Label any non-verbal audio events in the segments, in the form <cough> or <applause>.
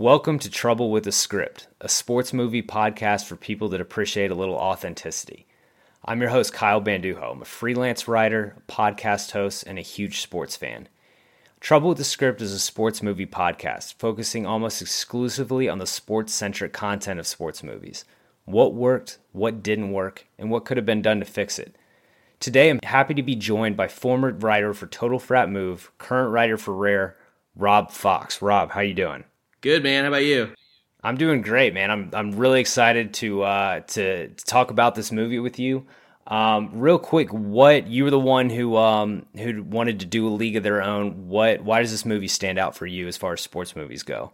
Welcome to Trouble with the Script, a sports movie podcast for people that appreciate a little authenticity. I'm your host, Kyle Banduho. I'm a freelance writer, a podcast host, and a huge sports fan. Trouble with the Script is a sports movie podcast focusing almost exclusively on the sports centric content of sports movies. What worked, what didn't work, and what could have been done to fix it. Today, I'm happy to be joined by former writer for Total Frat Move, current writer for Rare, Rob Fox. Rob, how you doing? Good man. How about you? I'm doing great, man. I'm I'm really excited to uh, to, to talk about this movie with you. Um, real quick, what you were the one who um, who wanted to do a league of their own. What why does this movie stand out for you as far as sports movies go?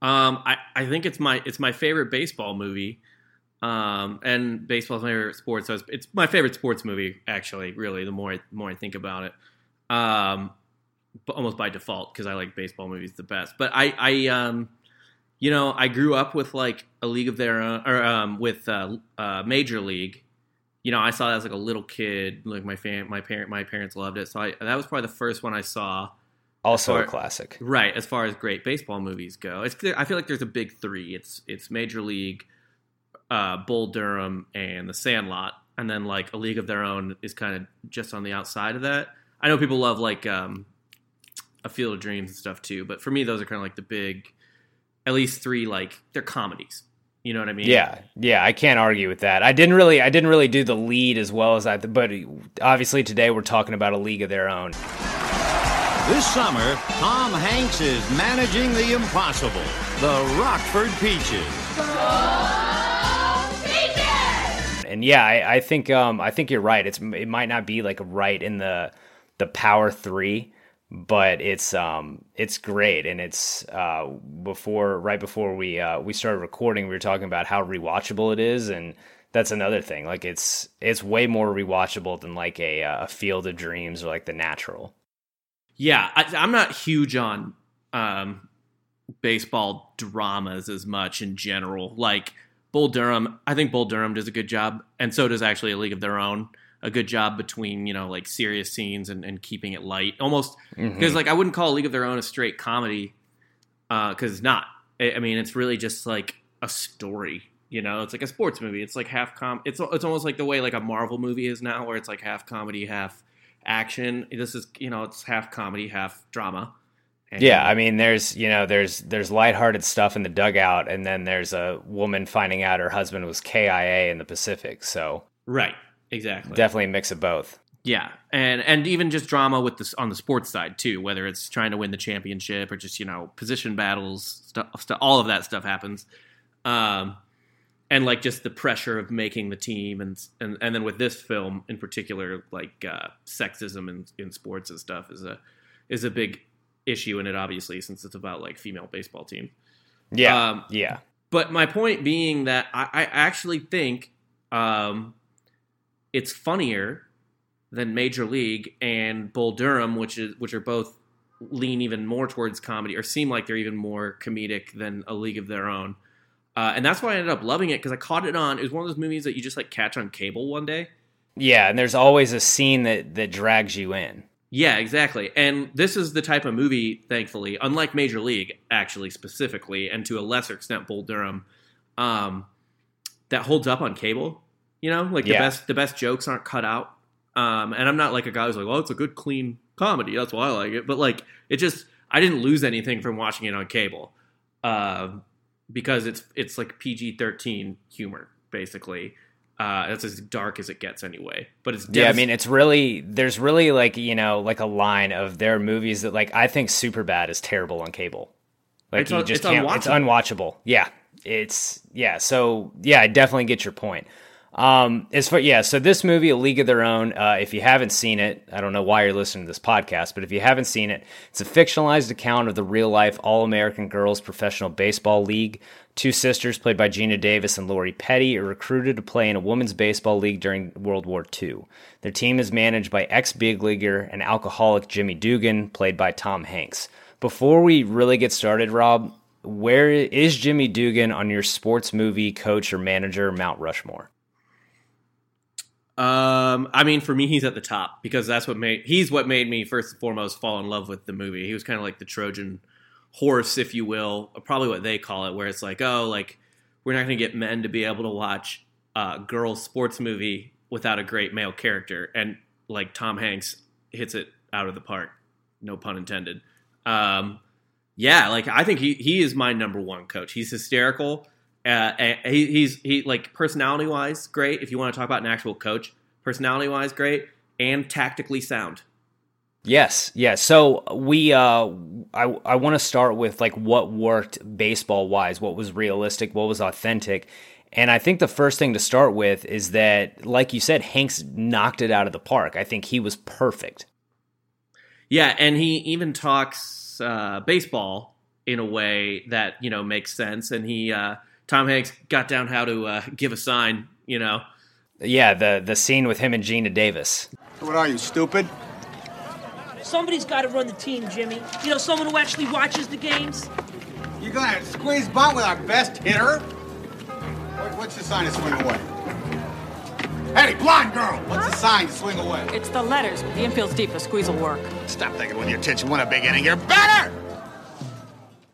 Um, I, I think it's my it's my favorite baseball movie. Um, and baseball's my favorite sport, so it's, it's my favorite sports movie. Actually, really, the more I, the more I think about it, um, almost by default because I like baseball movies the best. But I, I, um, you know, I grew up with like a league of their own, or um, with uh, uh, Major League. You know, I saw that as like a little kid. Like my fam- my parent, my parents loved it, so I, that was probably the first one I saw. Also far, a classic, right? As far as great baseball movies go, it's I feel like there's a big three. It's it's Major League, uh, Bull Durham, and The Sandlot, and then like a League of Their Own is kind of just on the outside of that. I know people love like um, a Field of Dreams and stuff too. But for me, those are kind of like the big, at least three like they're comedies. You know what I mean? Yeah, yeah, I can't argue with that. I didn't really, I didn't really do the lead as well as I, but obviously today we're talking about a league of their own. This summer, Tom Hanks is managing the impossible, the Rockford Peaches. And yeah, I, I think, um, I think you're right. It's, it might not be like right in the, the power three, but it's um it's great. And it's uh before right before we uh we started recording we were talking about how rewatchable it is. And that's another thing. Like it's it's way more rewatchable than like a a field of dreams or like the natural. Yeah I, i'm not huge on um baseball dramas as much in general. Like bull durham i think bull durham does a good job and so does actually a league of their own a good job between you know like serious scenes and, and keeping it light. Almost because mm-hmm. like i wouldn't call league of their own a straight comedy because uh, it's not. I, I mean it's really just like a story you know? It's like a sports movie. It's like half com it's, it's almost like the way like a marvel movie is now where it's like half comedy half action. This is you know it's half comedy half drama. And yeah, I mean, there's you know, there's there's lighthearted stuff in the dugout, and then there's a woman finding out her husband was KIA in the Pacific. So right, Exactly. Definitely a mix of both. Yeah, and and even just drama with this on the sports side too, whether it's trying to win the championship or just you know position battles, stuff, all of that stuff happens, um, and like just the pressure of making the team, and and and then with this film in particular, like uh, sexism in, in sports and stuff is a is a big issue in it, obviously, since it's about like female baseball team. Yeah, um, yeah. But my point being that I, I actually think um, it's funnier than Major League and Bull Durham, which is which are both lean even more towards comedy or seem like they're even more comedic than a league of their own. Uh, and that's why I ended up loving it because I caught it on. It was one of those movies that you just like catch on cable one day, Yeah, and there's always a scene that that drags you in. Yeah, exactly. And this is the type of movie, thankfully, unlike Major League, actually specifically, and to a lesser extent, Bull Durham, um, that holds up on cable. You know, like the Yeah. best the best jokes aren't cut out. Um, and I'm not like a guy who's like, well, it's a good clean comedy. That's why I like it. But like, it just I didn't lose anything from watching it on cable, um, because it's it's like PG-13 humor basically. Uh, that's as dark as it gets anyway. But it's Yeah, I mean it's really there's really like you know like a line of their movies that like I think super bad is terrible on cable. Like It's you just it's can't. It's unwatchable. unwatchable. Yeah, it's yeah. So yeah, I definitely get your point. Um, as for yeah, so this movie, A League of Their Own. Uh, if you haven't seen it, I don't know why you're listening to this podcast, but if you haven't seen it, it's a fictionalized account of the real life All American Girls Professional Baseball League. Two sisters, played by Geena Davis and Lori Petty, are recruited to play in a women's baseball league during World War II. Their team is managed by ex big leaguer and alcoholic Jimmy Dugan, played by Tom Hanks. Before we really get started, Rob, where is Jimmy Dugan on your sports movie coach or manager Mount Rushmore? Um, I mean, for me, he's at the top because that's what made he's what made me first and foremost fall in love with the movie. He was kind of like the Trojan horse, if you will, probably what they call it, where it's like, oh, like we're not going to get men to be able to watch a girl sports movie without a great male character, and like Tom Hanks hits it out of the park, no pun intended. Um, yeah, like I think he he is my number one coach. He's hysterical. Uh, he, he's he like personality wise great. If you want to talk about an actual coach, personality wise great and tactically sound. Yes, yes. So we, uh, I, I want to start with like what worked baseball wise, what was realistic, what was authentic, and I think the first thing to start with is that, like you said, Hanks knocked it out of the park. I think he was perfect. Yeah, and he even talks uh, baseball in a way that you know makes sense. And he uh, Tom Hanks got down how to uh, give a sign. You know, Yeah, the the scene with him and Geena Davis. What are you, stupid? Somebody's got to run the team, Jimmy. You know, someone who actually watches the games. You're gonna squeeze bunt with our best hitter? What's the sign to swing away? Hey, blonde girl! What's the sign to swing away? It's the letters. The infield's deep. A squeeze will work. Stop thinking with your tits. You want a big inning. You're better!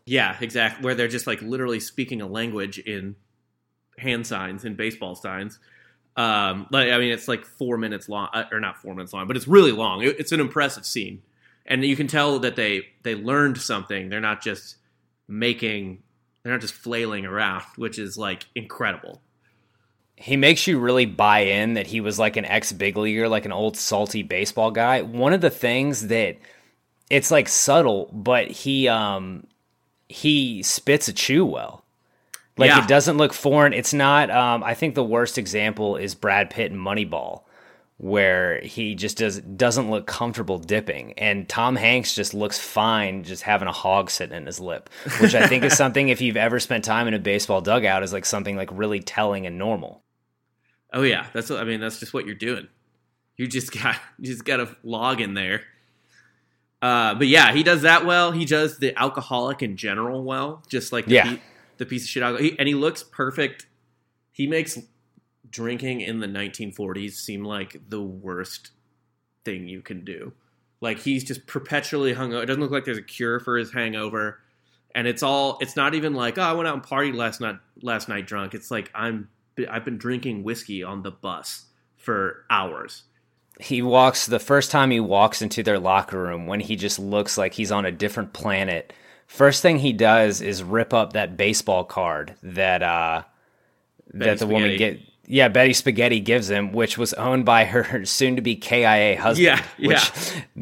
Yeah, exactly. Where they're just like literally speaking a language in hand signs and baseball signs. Um, like I mean, it's like four minutes long, uh, or not four minutes long, but it's really long. It- it's an impressive scene, and you can tell that they they learned something. They're not just making, they're not just flailing around, which is like incredible. he makes you really buy in that he was like an ex big leaguer, like an old salty baseball guy. One of the things that it's like subtle, but he um he spits a chew well. Like Yeah. it doesn't look foreign. It's not um I think the worst example is Brad Pitt in Moneyball where he just does doesn't look comfortable dipping and Tom Hanks just looks fine just having a hog sitting in his lip, which I think is <laughs> something if you've ever spent time in a baseball dugout is like something like really telling and normal. Oh yeah, that's what, I mean that's just what you're doing. You just got <laughs> you just got a log in there. Uh, but yeah, he does that well. He does the alcoholic in general well, just like the, Yeah. pe- the piece of shit alcohol. He, and he looks perfect. He makes drinking in the 1940s seem like the worst thing you can do. Like he's just perpetually hungover. It doesn't look like there's a cure for his hangover. And it's all it's not even like, oh, I went out and partied last night last night drunk. It's like I'm I've been drinking whiskey on the bus for hours. He walks the first time he walks into their locker room when he just looks like he's on a different planet first thing he does is rip up that baseball card that uh Betty that the woman get yeah betty spaghetti gives him which was owned by her <laughs> soon to be kia husband Yeah, which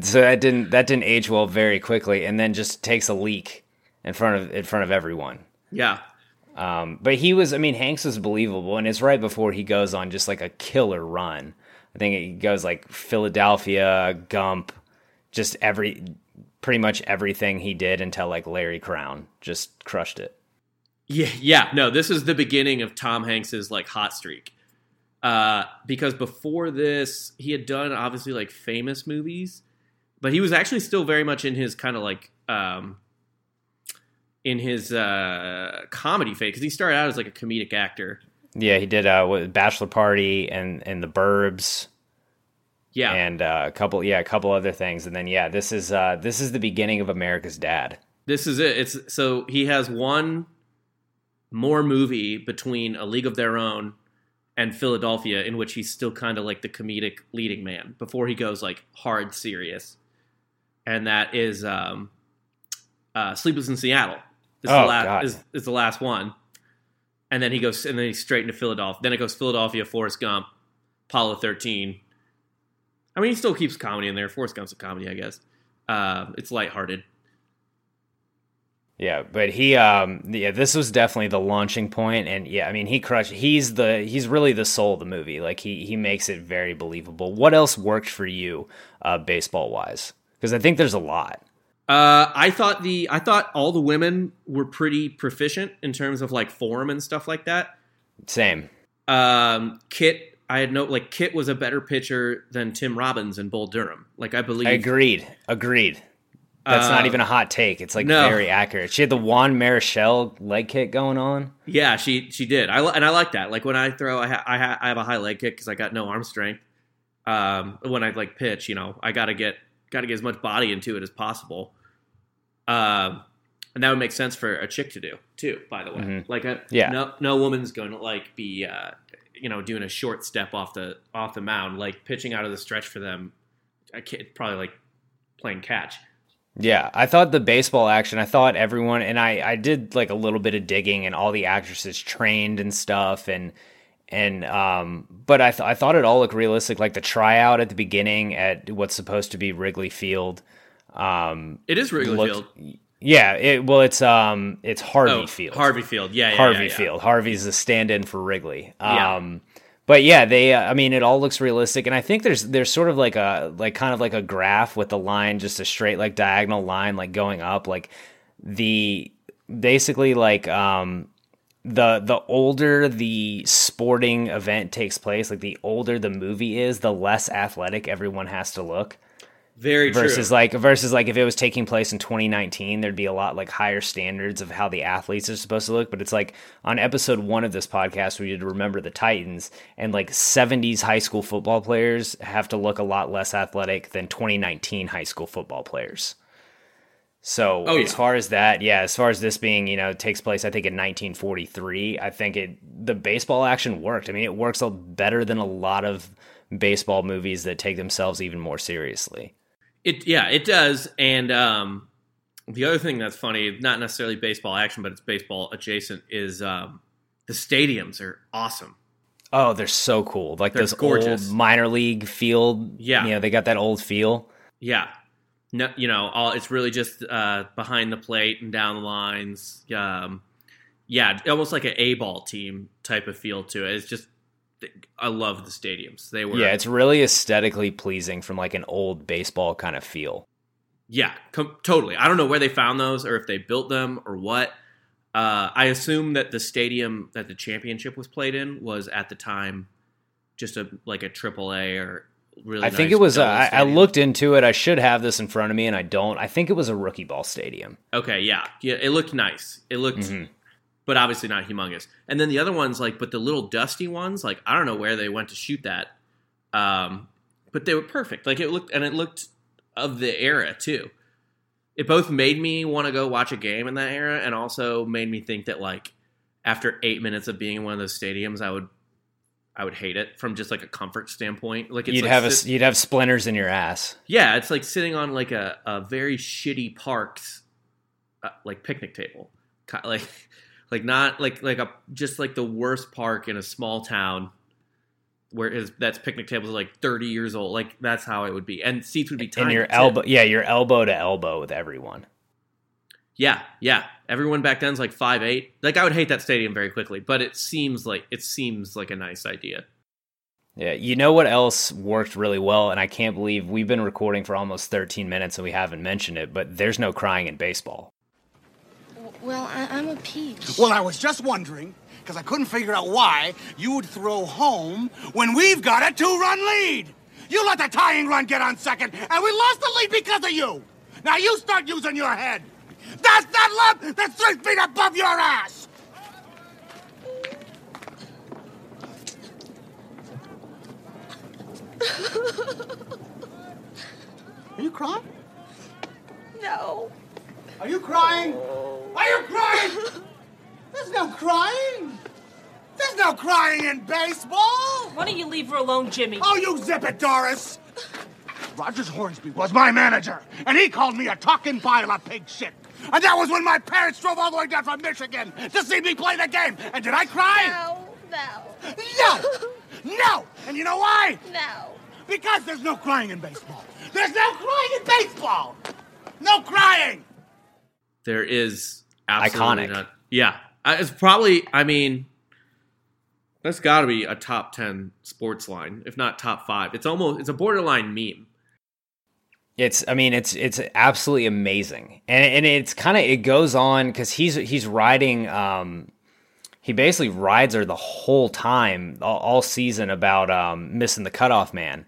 <laughs> so that didn't that didn't age well very quickly and then just takes a leak in front of in front of everyone Yeah. um, but he was, I mean, Hanks was believable, and it's right before he goes on just like a killer run. I think it goes like Philadelphia, Gump, just every, pretty much everything he did until like Larry Crowne just crushed it. Yeah, yeah. No, this is the beginning of Tom Hanks's like hot streak. Uh, because before this, he had done obviously like famous movies, but he was actually still very much in his kind of like um, in his uh, comedy phase because he started out as like a comedic actor. Yeah, he did uh, Bachelor Party and and The Burbs. Yeah. and uh, a couple yeah a couple other things, and then yeah this is uh, this is the beginning of America's Dad. This is it. It's so he has one more movie between A League of Their Own and Philadelphia in which he's still kind of like the comedic leading man before he goes like hard serious. And that is um uh Sleepless in Seattle. Is Oh, the last God. is, is the last one. And then he goes and then he's straight into Philadelphia. Then it goes Philadelphia, Forrest Gump, Apollo 13. I mean, he still keeps comedy in there. Forrest Gump's a comedy, I guess. Uh, it's lighthearted. Yeah, but he um yeah, this was definitely the launching point and yeah, I mean he crushed he's the he's really the soul of the movie. Like he he makes it very believable. What else worked for you uh baseball wise? Cuz I think there's a lot. Uh, I thought the I thought all the women were pretty proficient in terms of like form and stuff like that. Same. Um, Kit, I had no like Kit was a better pitcher than Tim Robbins and Bull Durham. Like I believe. Agreed. Agreed. That's not Uh, even a hot take. It's like no. very accurate. She had the Juan Marichal leg kick going on. Yeah, she she did. I and I like that. Like when I throw, I ha- I, ha- I have a high leg kick because I got no arm strength. Um, when I like pitch, you know, I gotta get gotta get as much body into it as possible. Um, and that would make sense for a chick to do too. By the way, Mhm. like a, Yeah. no no woman's going to like be uh, you know doing a short step off the off the mound, like pitching out of the stretch for them. I can't probably like playing catch. Yeah, I thought the baseball action, I thought everyone, and I, I did like a little bit of digging and all the actresses trained and stuff. And, and, um, but I, th- I thought it all looked realistic. Like the tryout at the beginning at what's supposed to be Wrigley Field. Um, It is Wrigley looked- Field. yeah, it, well, it's, um, it's Harvey Oh, Field. Harvey Field. Yeah, yeah Harvey yeah, yeah. Field. Harvey's the stand-in for Wrigley. Yeah. Um, but yeah, they. Uh, I mean, it all looks realistic, and I think there's there's sort of like a like kind of like a graph with the line, just a straight like diagonal line, like going up, like the basically like um the the older the sporting event takes place, like the older the movie is, the less athletic everyone has to look Very versus true. like versus like if it was taking place in 2019 there'd be a lot like higher standards of how the athletes are supposed to look. But it's like on episode one of this podcast we did remember the titans and like 70s high school football players have to look a lot less athletic than 2019 high school football players. So Oh, as far as that yeah as far as this being you know takes place i think in 1943 i think it the baseball action worked. I mean it works a, better than a lot of baseball movies that take themselves even more seriously It yeah, it does. And um, the other thing that's funny, not necessarily baseball action, but it's baseball adjacent, is um, the stadiums are awesome. Oh, they're so cool. Like They're this gorgeous. old minor league field. Yeah. You know, they got that old feel. Yeah, no, you know, all it's really just uh, behind the plate and down the lines. Um, yeah, almost like an A ball team type of feel to it. It's just I love the stadiums. They were Yeah, it's really aesthetically pleasing from like an old baseball kind of feel. Yeah, com- totally. I don't know where they found those or if they built them or what. Uh, I assume that the stadium that the championship was played in was at the time just a like a triple A or really. I think it was. Uh, I, I looked into it. I should have this in front of me, and I don't. I think it was a rookie ball stadium. Okay, yeah, yeah. It looked nice. It looked, Mhm. But obviously not humongous. And then the other ones, like, but the little dusty ones, like, I don't know where they went to shoot that. Um, but they were perfect. Like it looked, and it looked of the era too. It both made me want to go watch a game in that era, and also made me think that like after eight minutes of being in one of those stadiums, I would, I would hate it from just like a comfort standpoint. Like it's you'd like have a, you'd have splinters in your ass. yeah, it's like sitting on like a, a very shitty park's uh, like picnic table, like like not like like a just like the worst park in a small town where his that's picnic tables like thirty years old. Like that's how it would be, and seats would be tiny. And your elbow, yeah, your elbow to elbow with everyone. Yeah, yeah. Everyone back then's like five eight. Like I would hate that stadium very quickly, but it seems like it seems like a nice idea. Yeah, you know what else worked really well, and I can't believe we've been recording for almost 13 minutes and we haven't mentioned it, but there's no crying in baseball. Well, I, I'm a peach. Well, I was just wondering, because I couldn't figure out why you would throw home when we've got a two-run lead. You let the tying run get on second, and we lost the lead because of you. Now you start using your head. That's that lump that's three feet above your ass. <laughs> Are you crying? No. Are you crying? Are you crying? There's no crying. There's no crying in baseball. Why don't you leave her alone, Jimmy? Oh, you zip it, Doris. Rogers Hornsby was my manager, and he called me a talking pile of pig shit. And that was when my parents drove all the way down from Michigan to see me play the game. And did I cry? No, no, No! No! And you know why? no. Because there's no crying in baseball. There's no crying in baseball. No crying. There is absolutely Iconic. not. Yeah, it's probably. I mean, that's got to be a top ten sports line, if not top five. It's almost. It's a borderline meme. It's I mean it's it's absolutely amazing. And and it's kind of it goes on cuz he's he's riding um he basically rides her the whole time all, all season about um missing the cutoff man.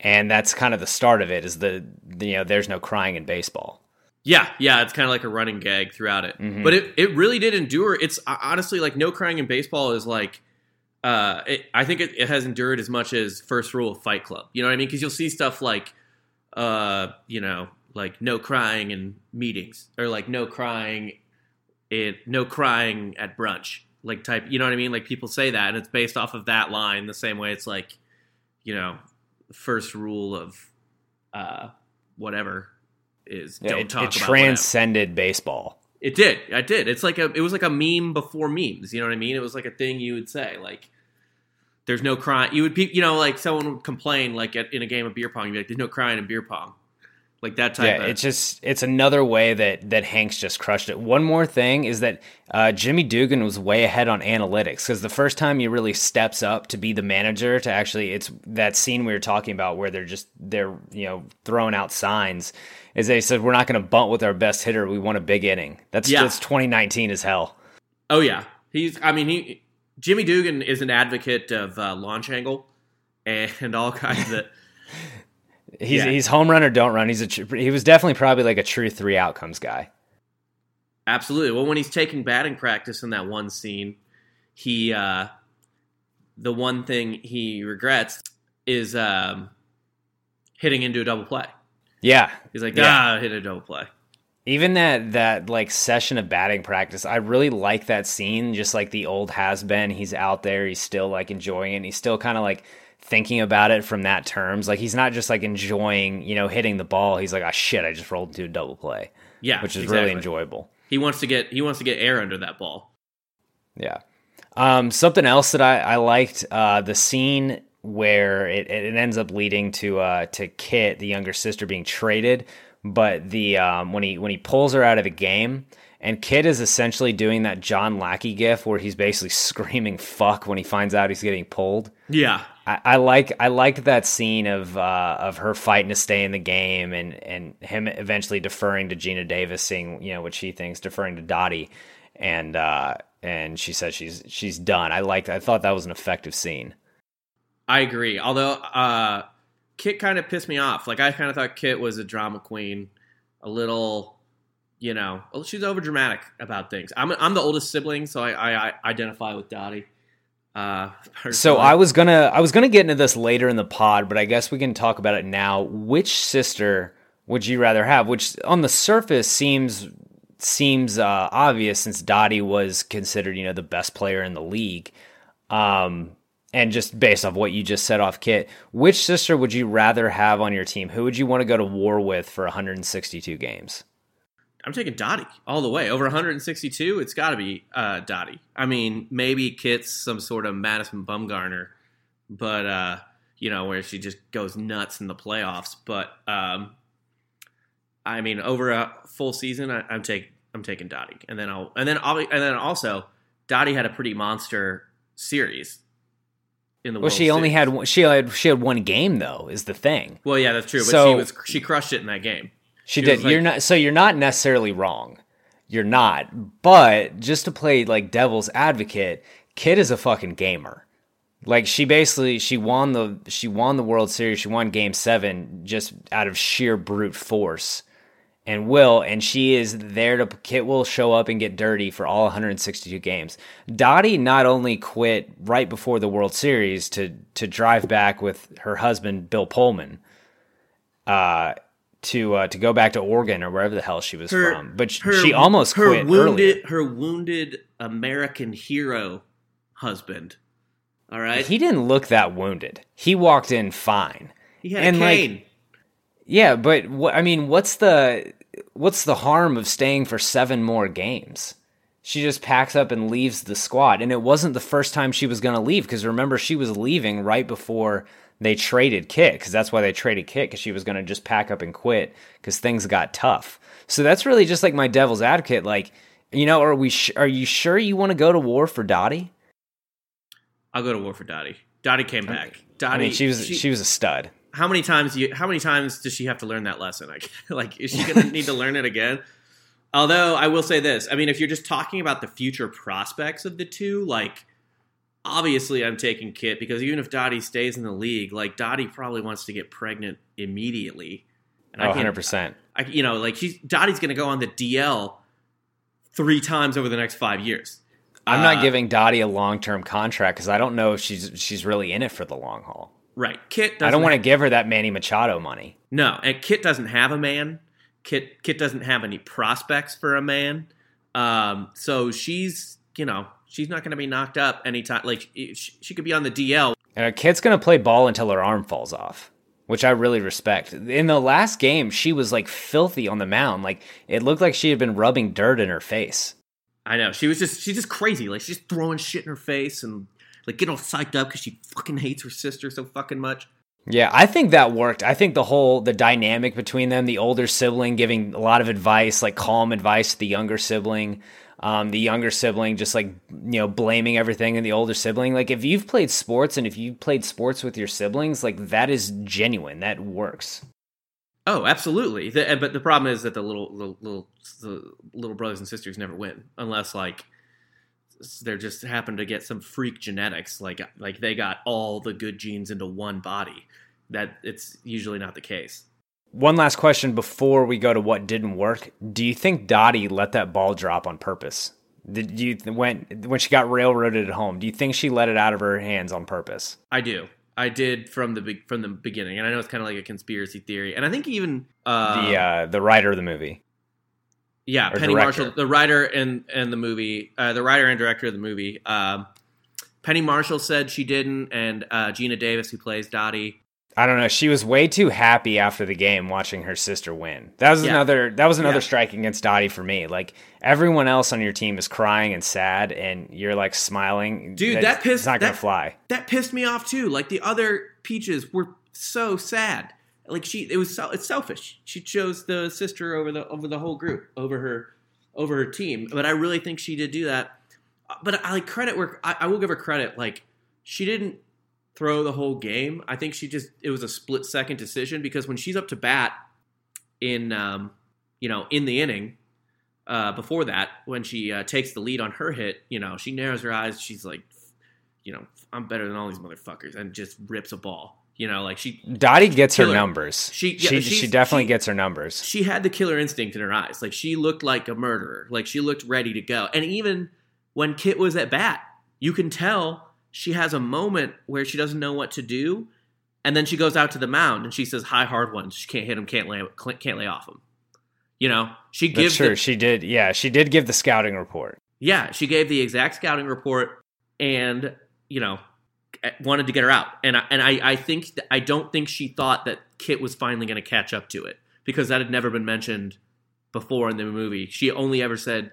And that's kind of the start of it is the, the you know there's no crying in baseball. Yeah, yeah, it's kind of like a running gag throughout it. Mhm. But it, it really did endure. It's honestly like no crying in baseball is like, uh, it, I think it, it has endured as much as first rule of Fight Club. You know what I mean? Because you'll see stuff like, uh, you know, like no crying in meetings or like no crying, it no crying at brunch, like type. You know what I mean? Like people say that, and it's based off of that line. The same way it's like, you know, first rule of, uh, whatever is Yeah, don't it, talk it about whatever. transcended baseball. It did. I did. It's like a. It was like a meme before memes. You know what I mean? It was like a thing you would say. Like, there's no crying. You would, you know, like someone would complain like at, in a game of beer pong. You'd be like, "There's no crying in beer pong," like that type. Yeah, of, it's just it's another way that that Hanks just crushed it. One more thing is that uh, Jimmy Dugan was way ahead on analytics because the first time he really steps up to be the manager to actually it's that scene we were talking about where they're just they're you know throwing out signs is they said we're not going to bunt with our best hitter we want a big inning. That's Yeah. that's 2019 as hell. Oh yeah, he's. I mean, he Jimmy Dugan is an advocate of uh, launch angle and all kinds of. <laughs> He's Yeah. he's home run or don't run. He's a tr- he was definitely probably like a true three outcomes guy. Absolutely. Well, when he's taking batting practice in that one scene, he uh the one thing he regrets is um hitting into a double play. Yeah, He's like, Yeah. ah, hit a double play. even that that like session of batting practice i really like that scene just like the old has been he's out there he's still like enjoying it and he's still kind of like thinking about it from that terms like he's not just like enjoying you know hitting the ball he's like ah shit i just rolled into a double play Yeah, which is exactly. really enjoyable He wants to get he wants to get air under that ball. yeah um something else that i i liked uh the scene where it, it ends up leading to uh to kit the younger sister being traded but the um when he when he pulls her out of the game and Kit is essentially doing that John Lackey gif where he's basically <laughs> screaming "fuck" when he finds out he's getting pulled. Yeah. I, I like I liked that scene of uh, of her fighting to stay in the game and and him eventually deferring to Geena Davis, seeing you know what she thinks, deferring to Dottie, and uh, and she says she's she's done. I liked I thought that was an effective scene. I agree. Although uh Kit kind of pissed me off. Like I kind of thought Kit was a drama queen, a little, you know, she's over dramatic about things. I'm I'm the oldest sibling, so I I, I identify with Dottie. Uh, <laughs> So. I was gonna I was gonna get into this later in the pod, but I guess we can talk about it now. Which sister would you rather have? Which on the surface seems seems uh, obvious since Dottie was considered you know the best player in the league. Um, and just based off what you just said off Kit, which sister would you rather have on your team? Who would you want to go to war with for 162 games? I'm taking Dottie all the way. Over 162, it's got to be uh, Dottie. I mean, maybe Kit's some sort of Madison Bumgarner, but uh, you know where she just goes nuts in the playoffs. But um, I mean, over a full season, I, I'm taking I'm taking Dottie, and then I'll and then I'll, and then also Dottie had a pretty monster series in the Well, World she only Series. had one- she had she had one game though. Is the thing. Well, yeah, that's true, but So- she was she crushed it in that game. She, She did. like- you're not. So you're not necessarily wrong. You're not. But just to play like devil's advocate, Kit is a fucking gamer. Like she basically she won the she won the World Series. She won Game Seven just out of sheer brute force, and will and she is there to Kit will show up and get dirty for all 162 games. Dottie not only quit right before the World Series to to drive back with her husband Bill Pullman. Uh, to uh, to go back to Oregon or wherever the hell she was Her- from. But sh- her- she almost her quit wounded earlier. her wounded American hero husband. All right, He didn't look that wounded. He walked in fine. he had and, a like, cane. Yeah, but what I mean, what's the what's the harm of staying for seven more games? She just packs up and leaves the squad, and it wasn't the first time she was going to leave because remember she was leaving right before they traded Kit because that's why they traded Kit because she was going to just pack up and quit because things got tough. So that's really just like my devil's advocate. Like, you know, are we? Sh- are you sure you want to go to war for Dottie? I'll go to war for Dottie. Dottie came back. Dottie, I mean, she was she, was a stud. how many times you how many times does she have to learn that lesson like, <laughs> like is she going to need to learn it again although i will say this i mean if you're just talking about the future prospects of the two like obviously i'm taking kit because even if dottie stays in the league like dottie probably wants to get pregnant immediately and Oh, I can't- 100 percent. I, you know like she's dottie's going to go on the dl three times over the next five years I'm Uh, not giving Dottie a long term contract because I don't know if she's she's really in it for the long haul. right kit I don't want to give her that Manny Machado money. No, and Kit doesn't have a man. Kit Kit doesn't have any prospects for a man. Um, so she's you know she's not going to be knocked up anytime. Like she, she could be on the DL. And her kid's gonna play ball until her arm falls off, which I really respect. In the last game, she was like filthy on the mound. Like it looked like she had been rubbing dirt in her face. I know she was just she's just crazy. Like she's just throwing shit in her face and like getting all psyched up because she fucking hates her sister so fucking much. Yeah, I think that worked. I think the whole the dynamic between them, the older sibling giving a lot of advice, like calm advice to the younger sibling, um, the younger sibling just like you know blaming everything and the older sibling. Like if you've played sports and if you've played sports with your siblings, like that is genuine. That works. Oh, absolutely. The, but the problem is that the little the little the little brothers and sisters never win unless like they're just happen to get some freak genetics like like they got all the good genes into one body. That it's usually not the case. One last question before we go to what didn't work. Do you think Dottie let that ball drop on purpose? Did you when when she got railroaded at home? Do you think she let it out of her hands on purpose? I do. I did from the from the beginning, and I know it's kind of like a conspiracy theory, and I think even uh, the uh, the writer of the movie. yeah, or Penny director. Marshall, the writer and and the movie, uh, the writer and director of the movie. Um, Penny Marshall said she didn't, and uh, Geena Davis, who plays Dottie, I don't know. She was way too happy after the game watching her sister win. That was Yeah. another that was another Yeah. strike against Dottie for me. Like everyone else on your team is crying and sad and you're like smiling. Dude, That's- that pissed- it's not gonna fly. that pissed me off too. Like the other peaches were so sad. Like she, it was so, it's selfish. She chose the sister over the over the whole group over her over her team. But I really think she did do that. But I like credit where I, I will give her credit. Like she didn't throw the whole game. I think she just it was a split second decision because when she's up to bat in um, you know in the inning uh, before that when she uh, takes the lead on her hit, you know she narrows her eyes. She's like you know, I'm better than all these motherfuckers, and just rips a ball. You know, like she Dottie gets her numbers. She- She yeah, she, she's- definitely she- gets her numbers. she had the killer instinct in her eyes. Like she looked like a murderer. Like she looked ready to go. And even when Kit was at bat, you can tell she has a moment where she doesn't know what to do, and then she goes out to the mound and she says, "High hard one. She can't hit him. Can't lay. Can't lay off him." You know, she That's gives true. the- she did. Yeah, she did give the scouting report. Yeah, she gave the exact scouting report, and you know, eh, wanted to get her out. And I, and I, I think I don't think she thought that Kit was finally going to catch up to it because that had never been mentioned before in the movie. She only ever said,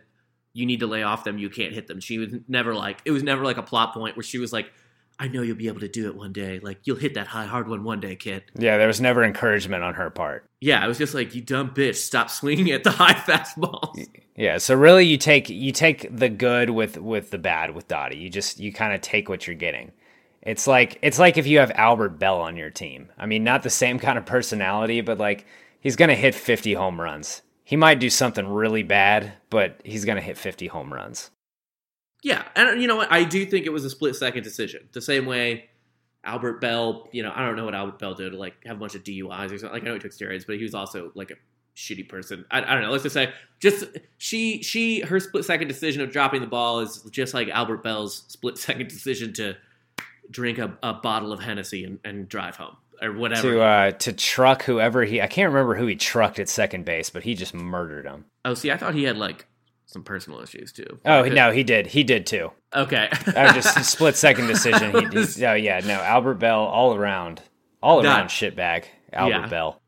"You need to lay off them. You can't hit them." She was never like it was never like a plot point where she was like, "I know you'll be able to do it one day. Like you'll hit that high hard one one day, kid. Yeah, there was never encouragement on her part. Yeah, it was just like, "You dumb bitch, stop swinging at the <laughs> high fastballs." Yeah, so really you take you take the good with with the bad with Dottie. You just you kind of take what you're getting. It's like it's like if you have Albert Belle on your team. I mean, not the same kind of personality, but like he's going to hit 50 home runs. He might do something really bad, but he's going to hit 50 home runs. Yeah, and you know what? I do think it was a split second decision. The same way Albert Belle, you know, I don't know what Albert Belle did, like have a bunch of DUIs or something. Like I know he took steroids, but he was also like a shitty person. I, I don't know. Let's just say, just she, she, her split second decision of dropping the ball is just like Albert Belle's split <laughs> second decision to drink a, a bottle of Hennessy and, and drive home. Or whatever. to uh, to truck whoever he. I can't remember who he trucked at second base, but he just murdered him. oh, see, I thought he had like some personal issues too. Oh no, he did. He did too. Okay. I just a <laughs> split second decision. He, <laughs> he, oh yeah, no, Albert Belle all around, all around shitbag. Albert Yeah. Belle.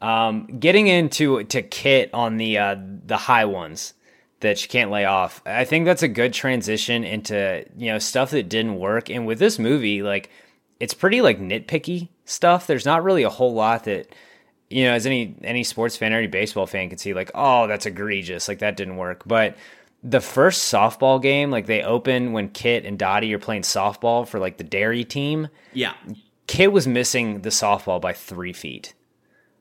Um, getting into to Kit on the uh, the high ones that you can't lay off. I think that's a good transition into you know stuff that didn't work. And with this movie, like it's pretty like nitpicky stuff. There's not really a whole lot that you know as any any sports fan or any baseball fan can see like oh that's egregious like that didn't work. But the first softball game, like they open when Kit and Dottie are playing softball for like the dairy team. yeah. Kit was missing the softball by three feet.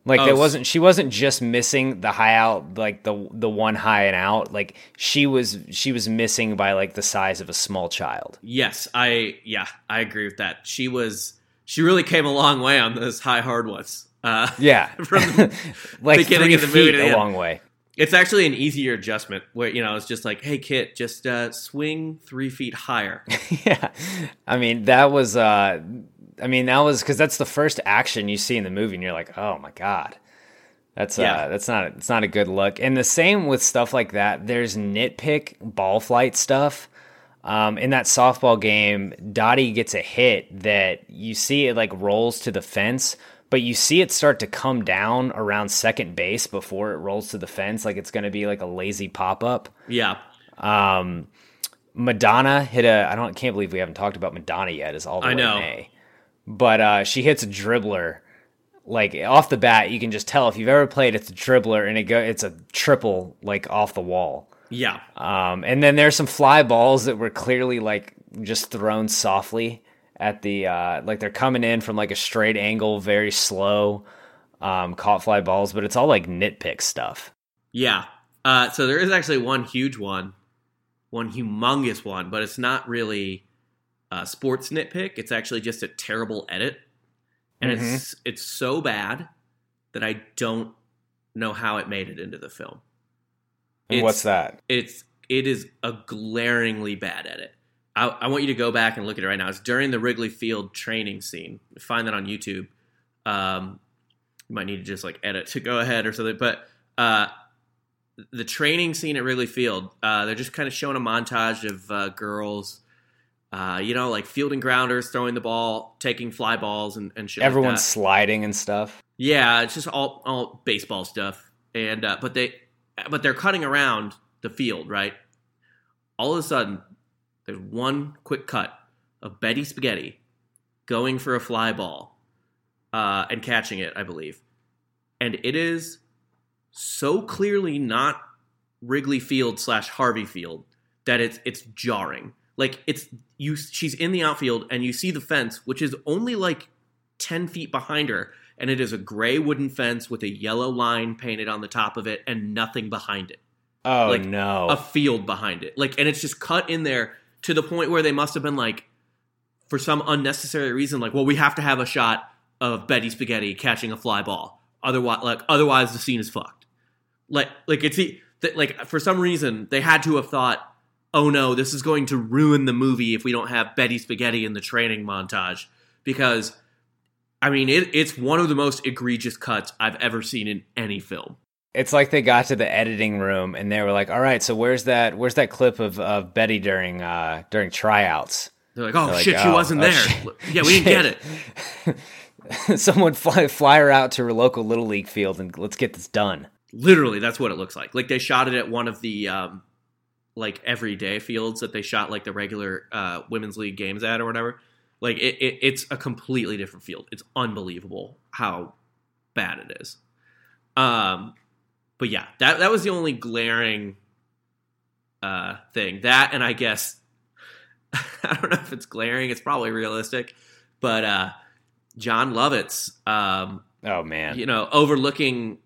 Like Oh, there wasn't she wasn't just missing the high out like the the one high and out. Like she was she was missing by like the size of a small child. Yes, I yeah, I agree with that. She was she really came a long way on those high hard ones. Uh, <laughs> Yeah. <laughs> from the <laughs> like beginning three of the movie feet to a long way. It's actually an easier adjustment where you know it's just like, hey Kit, just uh, swing three feet higher. yeah. I mean, that was uh I mean, that was cuz that's the first action you see in the movie and you're like, "Oh my god." That's uh that's not it's not a good look. And the same with stuff like that. There's nitpick ball flight stuff. Um, in that softball game, Dottie gets a hit that you see it like rolls to the fence, but you see it start to come down around second base before it rolls to the fence, like it's going to be like a lazy pop up. Yeah, Um, Madonna hit a. I don't. Can't believe we haven't talked about Madonna yet. Is all the I know. May. But uh, she hits a dribbler. Like off the bat, you can just tell if you've ever played. It's a dribbler, and it go. It's a triple, like off the wall. yeah, Um, and then there's some fly balls that were clearly like just thrown softly at the. Uh, like they're coming in from like a straight angle, very slow. Um, caught fly balls, but it's all like nitpick stuff. yeah. Uh, so there is actually one huge one, one humongous one, but it's not really a sports nitpick. It's actually just a terrible edit, and Mm-hmm. it's it's so bad that I don't know how it made it into the film. What's that? it's it is a glaringly bad edit. I, I want you to go back and look at it right now. It's during the Wrigley Field training scene. Find that on YouTube. Um, you might need to just like edit to go ahead or something. But uh, the training scene at Wrigley Field, uh, they're just kind of showing a montage of uh, girls, uh, you know, like fielding grounders, throwing the ball, taking fly balls, and, and shit. like Everyone's that. sliding and stuff. Yeah, it's just all all baseball stuff. And uh, but they but they're cutting around the field, right? All of a sudden, there's one quick cut of Betty Spaghetti going for a fly ball uh, and catching it, I believe. And it is so clearly not Wrigley Field slash Harvey Field that it's it's jarring. Like it's you, she's in the outfield and you see the fence, which is only like ten feet behind her, and it is a gray wooden fence with a yellow line painted on the top of it and nothing behind it. Oh Like, no! A field behind it, like, and it's just cut in there to the point where they must have been like, for some unnecessary reason, like, well, we have to have a shot of Betty Spaghetti catching a fly ball, otherwise, like, otherwise the scene is fucked. Like, like it's that like for some reason they had to have thought, oh no, this is going to ruin the movie if we don't have Betty Spaghetti in the training montage because. I mean, it, it's one of the most egregious cuts I've ever seen in any film. It's like they got to the editing room and they were like, "All right, so where's that? Where's that clip of, of Betty during uh, during tryouts?" They're like, oh They're like, shit, she "Oh, wasn't oh, there. shit. Yeah, we didn't get it. <laughs> Someone fly fly her out to her local little league field and let's get this done. Literally, that's what it looks like. Like they shot it at one of the um, like everyday fields that they shot like the regular uh, women's league games at or whatever. Like it, it, it's a completely different field. It's unbelievable how bad it is. Um, but yeah, that that was the only glaring uh, thing. That and I guess <laughs> I don't know if it's glaring. It's probably realistic, but uh, Jon Lovitz. Um, Oh man! you know, overlooking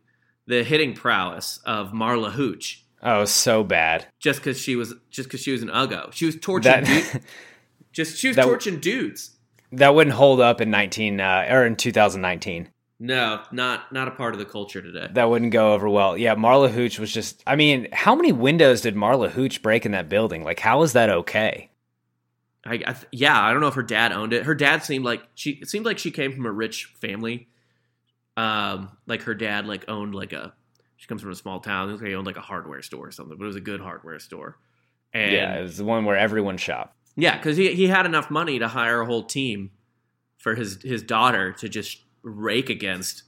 the hitting prowess of Marla Hooch Oh, so bad. just because she was just because she was an uggo. She was torching That <laughs> just she was that- torching dudes. that wouldn't hold up in nineteen uh, or in two thousand nineteen. No, not not a part of the culture today. That wouldn't go over well. Yeah, Marla Hooch was just. I mean, how many windows did Marla Hooch break in that building? Like, how is that okay? I, I th- yeah, I don't know if her dad owned it. Her dad seemed like she it seemed like she came from a rich family. Um, like her dad like owned like a she comes from a small town. It was like he owned like a hardware store or something, but it was a good hardware store. And yeah, it was the one where everyone shopped. yeah, because he he had enough money to hire a whole team for his his daughter to just rake against.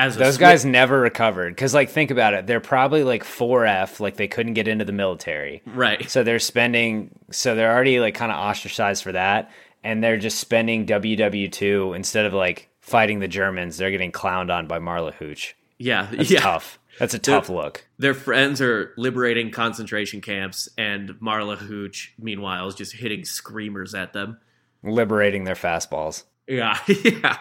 As Those swi- guys never recovered because, like, think about it. They're probably like 4F, like they couldn't get into the military. right? So they're spending, so they're already like kind of ostracized for that. And they're just spending WW2 instead of like fighting the Germans. They're getting clowned on by Marla Hooch. Yeah, That's yeah. tough. That's a tough look. Their friends are liberating concentration camps, and Marla Hooch, meanwhile, is just hitting screamers at them. Liberating their fastballs. Yeah, <laughs> yeah.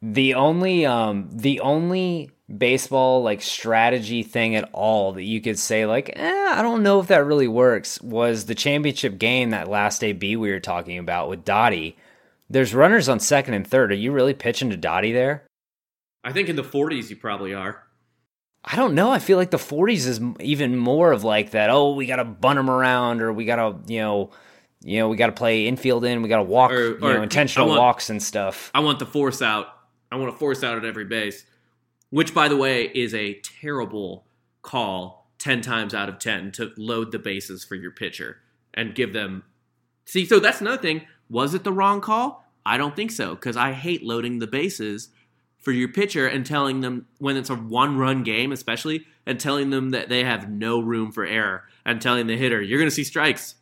The only um the only baseball like strategy thing at all that you could say like eh, I don't know if that really works was the championship game that last AB we were talking about with Dottie. There's runners on second and third. Are you really pitching to Dottie there? I think in the 40s you probably are. I don't know. I feel like the 40s is even more of like that. Oh, we got to bunt them around, or we got to, you know, you know, we got to play infield in. We got to walk, Or- you or know, intentional want- walks and stuff. I want the force out. I want to force out at every base, which, by the way, is a terrible call 10 times out of 10 to load the bases for your pitcher and give them. See, so that's another thing. Was it the wrong call? I don't think so because I hate loading the bases for your pitcher and telling them when it's a one run game, especially, and telling them that they have no room for error and telling the hitter, you're going to see strikes.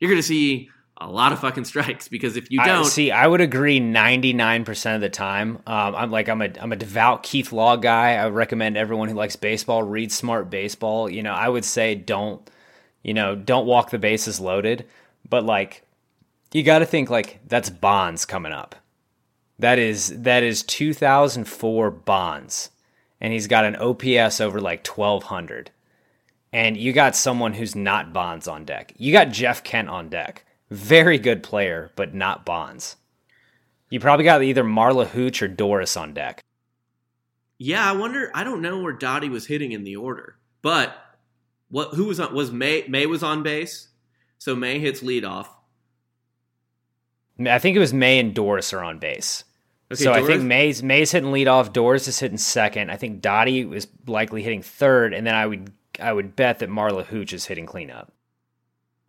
You're going to see a lot of fucking strikes because if you don't, see, I would agree 99% of the time. Um, I'm like, I'm a, I'm a devout Keith Law guy. I recommend everyone who likes baseball read smart baseball. You know, I would say don't, you know, don't walk the bases loaded, but like, you got to think like that's Bonds coming up. That is that is 2004 Bonds, and he's got an OPS over like 1200. And you got someone who's not Bonds on deck. You got Jeff Kent on deck. Very good player, but not Bonds. You probably got either Marla Hooch or Doris on deck. Yeah, I wonder. I don't know where Dottie was hitting in the order, but what? Who was on? Was May? May was on base, so May hits leadoff. I think it was May and Doris are on base. Okay, so I think May's May's hitting lead off, Doris is hitting second. I think Dottie is likely hitting third, and then I would I would bet that Marla Hooch is hitting cleanup.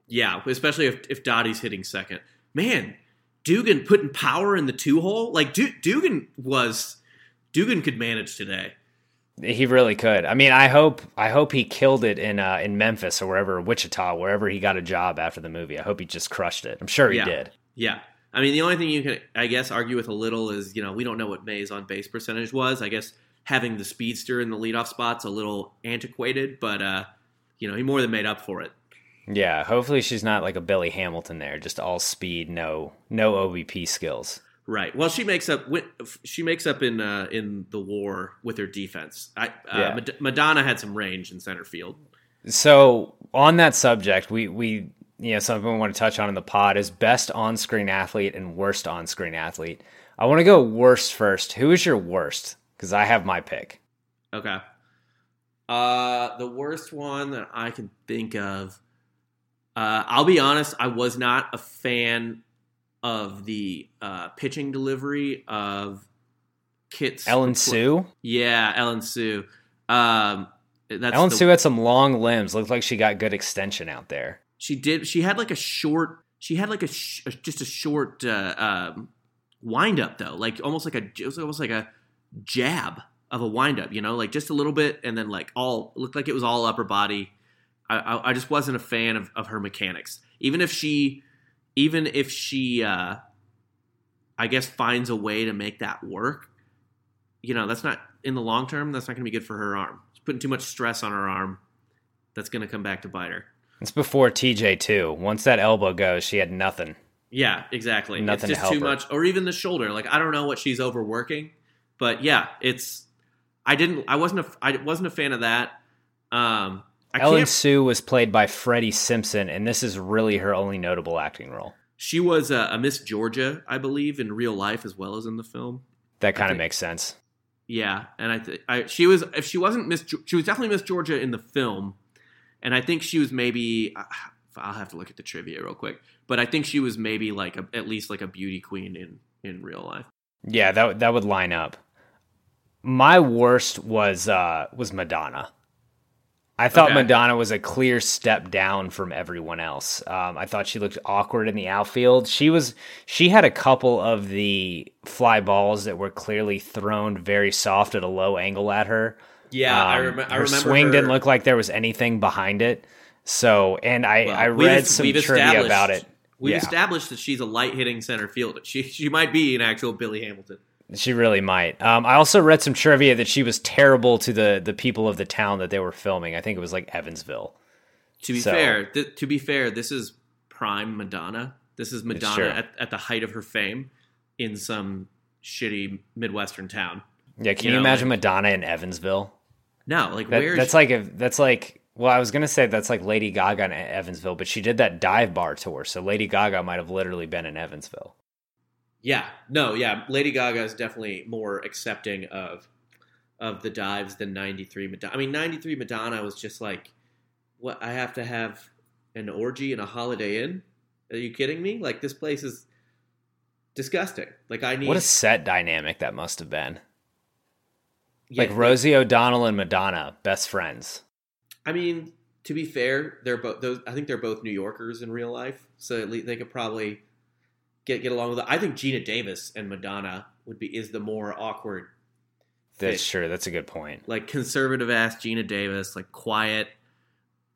Yeah, especially if if Dottie's hitting second. Man, Dugan putting power in the two hole. Like du- Dugan was, Dugan could manage today. He really could. I mean, I hope I hope he killed it in uh, in Memphis or wherever Wichita, wherever he got a job after the movie. I hope he just crushed it. I'm sure he Yeah. did. Yeah. I mean, the only thing you can, I guess, argue with a little is, you know, we don't know what May's on base percentage was. I guess having the speedster in the leadoff spot's a little antiquated, but, uh, you know, he more than made up for it. Yeah, hopefully she's not like a Billy Hamilton there, just all speed, no no OBP skills. Right. Well, she makes up. She makes up in uh, in the war with her defense. I, uh, Yeah. Mad- Madonna had some range in center field. So on that subject, we we you know something we want to touch on in the pod is best on screen athlete and worst on screen athlete. I want to go worst first. Who is your worst? Because I have my pick. Okay. Uh, the worst one that I can think of. Uh, I'll be honest. I was not a fan of the uh, pitching delivery of Kit's Ellen Sue. Yeah, Ellen Sue. Um, that's Ellen the- Sue had some long limbs. Looked like she got good extension out there. She did. She had like a short. She had like a sh- just a short uh, um, wind up though, like almost like a it was almost like a jab of a wind up. You know, like just a little bit, and then like all looked like it was all upper body. I, I, I just wasn't a fan of, of her mechanics. Even if she, even if she, uh, I guess finds a way to make that work. You know, that's not in the long term. That's not going to be good for her arm. She's putting too much stress on her arm. That's going to come back to bite her. It's before TJ too. Once that elbow goes, she had nothing. Yeah, exactly. Nothing to it's just help too her. much, or even the shoulder. Like I don't know what she's overworking, but yeah, it's. I didn't. I wasn't a. I wasn't a fan of that. Um, I Ellen can't. Sue was played by Freddie Simpson, and this is really her only notable acting role. She was a, a Miss Georgia, I believe, in real life as well as in the film. That kind of makes sense. Yeah, and I, th- I she was if she wasn't Miss, she was definitely Miss Georgia in the film, and I think she was maybe I'll have to look at the trivia real quick. But I think she was maybe like a, at least like a beauty queen in in real life. Yeah, that that would line up. My worst was uh was Madonna. I thought Okay. Madonna was a clear step down from everyone else. Um, I thought she looked awkward in the outfield. She was she had a couple of the fly balls that were clearly thrown very soft at a low angle at her. Yeah, I, Um, rem- I her remember swing her- didn't look like there was anything behind it. So, and I Well, I we've- read some we've trivia about it. We've Yeah. established that she's a light hitting center fielder. She she might be an actual Billy Hamilton. She really might. Um, I also read some trivia that she was terrible to the the people of the town that they were filming. I think it was like Evansville. To be So- fair, th- to be fair, this is prime Madonna. This is Madonna at, at the height of her fame in some shitty midwestern town. Yeah, can You you, know, imagine like- Madonna in Evansville? No, like That, where that's she- like a that's like well, I was gonna say that's like Lady Gaga in Evansville, but she did that dive bar tour, so Lady Gaga might have literally been in Evansville. Yeah, no, yeah. Lady Gaga is definitely more accepting of of the dives than '93 Madonna. I mean, '93 Madonna was just like, what? I have to have an orgy and a Holiday Inn? Are you kidding me? Like this place is disgusting. Like I need What a set dynamic that must have been. Yeah, like Rosie O'Donnell and Madonna, best friends. I mean, to be fair, they're both those. I think they're both New Yorkers in real life, so at least they could probably get get along with it. I think Geena Davis and Madonna would be is the more awkward That's fit. true. That's a good point. like conservative ass Geena Davis, like quiet,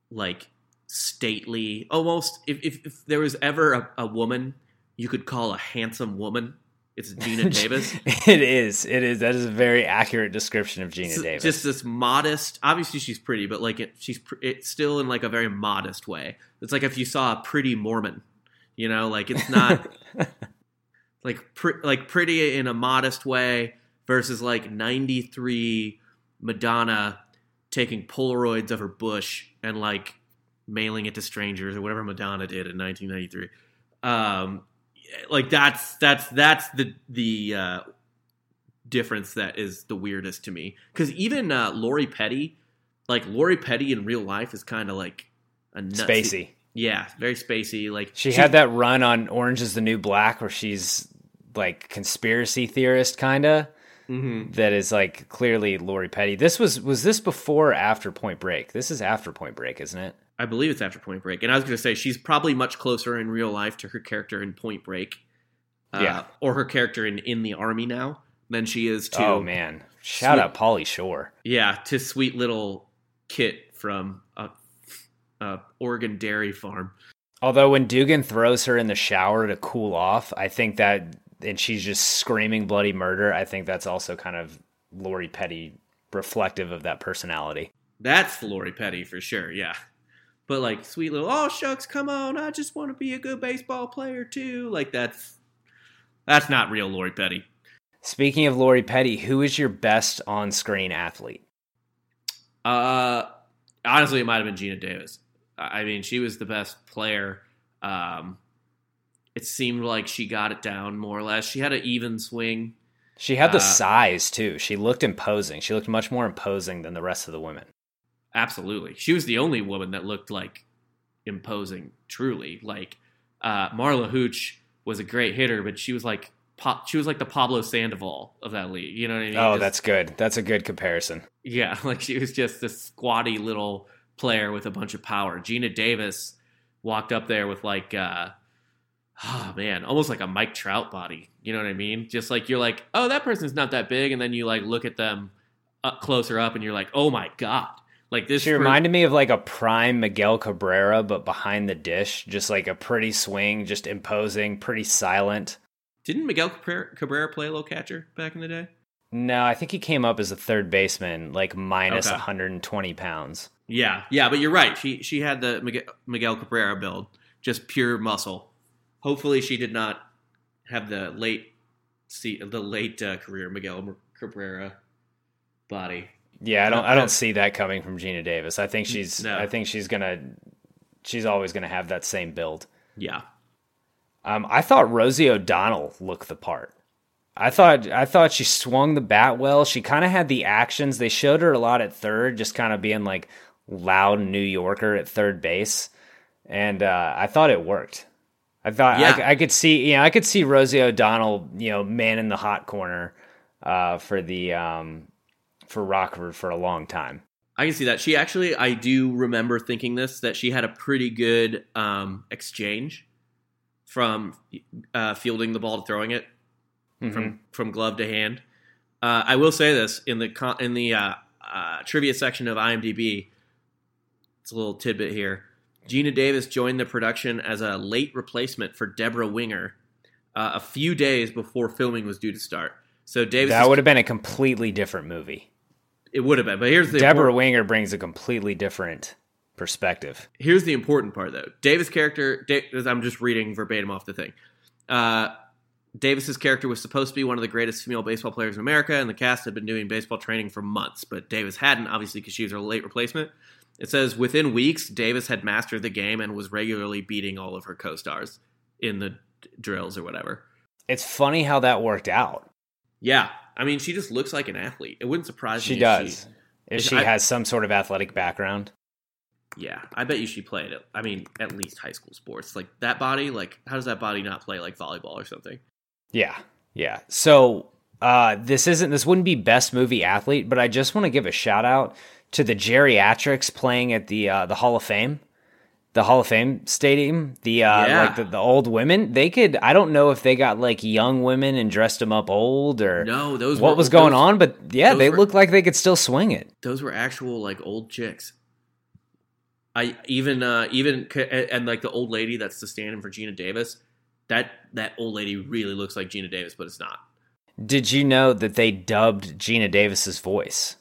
like stately, almost. If if, if there was ever a, a woman you could call a handsome woman, it's Geena <laughs> Davis. it is. It is. That is a very accurate description of Geena S- Davis. Just this modest. Obviously, she's pretty, but like it, she's pr- it's still in like a very modest way. It's like if you saw a pretty Mormon, you know, like it's not <laughs> like pr- like pretty in a modest way versus like ninety three Madonna taking Polaroids of her bush and like mailing it to strangers or whatever Madonna did in nineteen ninety three. Um, like that's that's that's the the uh, difference that is the weirdest to me. Because even uh, Lori Petty, like Lori Petty in real life, is kind of like a nutsy- Spacey. Yeah, very spacey. Like She had that run on Orange is the New Black where she's like conspiracy theorist kind of. Mhm. That is like clearly Lori Petty. This was was this before or after Point Break? This is after Point Break, isn't it? I believe it's after Point Break, and I was going to say she's probably much closer in real life to her character in Point Break, uh, Yeah. or her character in In the Army now than she is to. oh man, shout Sweet- out Pauly Shore. Yeah, to sweet little Kit from a, a Oregon dairy farm. Although when Dugan throws her in the shower to cool off, I think that and she's just screaming bloody murder. I think that's also kind of Lori Petty reflective of that personality. That's Lori Petty for sure. Yeah. But like sweet little, oh shucks, come on, I just want to be a good baseball player too. Like that's that's not real Lori Petty. Speaking of Lori Petty, who is your best on-screen athlete? Uh, honestly, it might have been Geena Davis. I mean, she was the best player. Um, it seemed like she got it down more or less. She had an even swing. She had the Uh, size too. She looked imposing. She looked much more imposing than the rest of the women. Absolutely, she was the only woman that looked like imposing. Truly, like uh, Marla Hooch was a great hitter, but she was like she was like the Pablo Sandoval of that league. You know what I mean? Oh, Just- that's good. That's a good comparison. Yeah, <laughs> like she was just this squatty little player with a bunch of power. Geena Davis walked up there with like uh oh man, almost like a Mike Trout body. You know what I mean? Just like you're like, "Oh, that person's not that big." And then you like look at them up closer up and you're like, "Oh my god." Like this She per- reminded me of like a prime Miguel Cabrera, but behind the dish, just like a pretty swing, just imposing, pretty silent. Didn't Miguel Cabrera, play a little catcher back in the day? No, I think he came up as a third baseman, like minus Okay. 120 pounds. Yeah, yeah, but you're right. She she had the Miguel, Miguel Cabrera build, just pure muscle. Hopefully, she did not have the late see the late uh, career Miguel Cabrera body. Yeah, I don't. I don't see that coming from Geena Davis. I think she's. No. I think she's gonna. She's always gonna have that same build. Yeah, Um, I thought Rosie O'Donnell looked the part. I thought I thought she swung the bat well. She kind of had the actions. They showed her a lot at third, just kind of being like loud New Yorker at third base. and uh, I thought it worked. I thought Yeah. I, I could see, you know, I could see Rosie O'Donnell, you know, man in the hot corner uh, for the um, for Rockford for a long time. I can see that. She actually, I do remember thinking this that she had a pretty good um, exchange from uh, fielding the ball to throwing it from from glove to hand. Uh, I will say this in the in the uh, uh, trivia section of IMDb. It's a little tidbit here. Geena Davis joined the production as a late replacement for Debra Winger uh, a few days before filming was due to start. So Davis, That would have been a completely different movie. it would have been. But here's the Debra important- Winger brings a completely different perspective. here's the important part though davis character da- i'm just reading verbatim off the thing uh, davis's character was supposed to be one of the greatest female baseball players in america and the cast had been doing baseball training for months but davis hadn't obviously because she was her late replacement it says within weeks davis had mastered the game and was regularly beating all of her co-stars in the drills or whatever It's funny how that worked out. Yeah. I mean she just looks like an athlete. It wouldn't surprise She me if does. If if she I- has some sort of athletic background. yeah. I bet you she played it i mean at least high school sports. Like that body like how does that body not play like volleyball or something? Yeah, yeah. So uh, this isn't this wouldn't be best movie athlete, but I just want to give a shout out to the geriatrics playing at the uh, the Hall of Fame, the Hall of Fame stadium. The uh, Yeah. like the, the old women. They could. I don't know if they got like young women and dressed them up old or No, those what were- was going those- on, but yeah, they were- looked like they could still swing it. those were actual like old chicks. I even uh even and, and, like the old lady that's the stand-in for Geena Davis. That that old lady really looks like Geena Davis, but it's not. Did you know that they dubbed Geena Davis's voice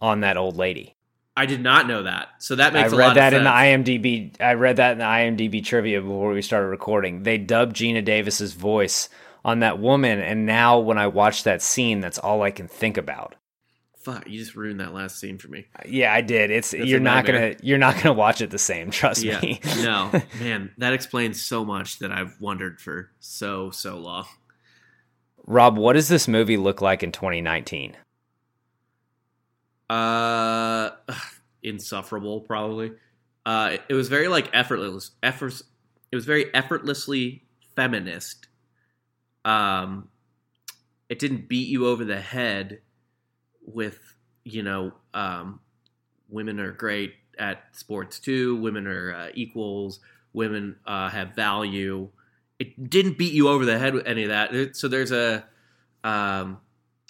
on that old lady? I did not know that, so that I makes a read lot that of in the. IMDb. I read that in the IMDb trivia before we started recording. They dubbed Geena Davis's voice on that woman, and now when I watch that scene, that's all I can think about. Fuck, you just ruined that last scene for me. Yeah, I did. It's That's you're not nightmare. gonna you're not gonna watch it the same. Trust Yeah, me. no, <laughs> man, that explains so much that I've wondered for so so long. Rob, what does this movie look like in 2019? Uh, insufferable, probably. Uh, it, was very like effortless. Efforts. It was very effortlessly feminist. Um, it didn't beat you over the head with you know, um, women are great at sports too. Women are uh, equals. Women uh, have value. It didn't beat you over the head with any of that. So there's a um,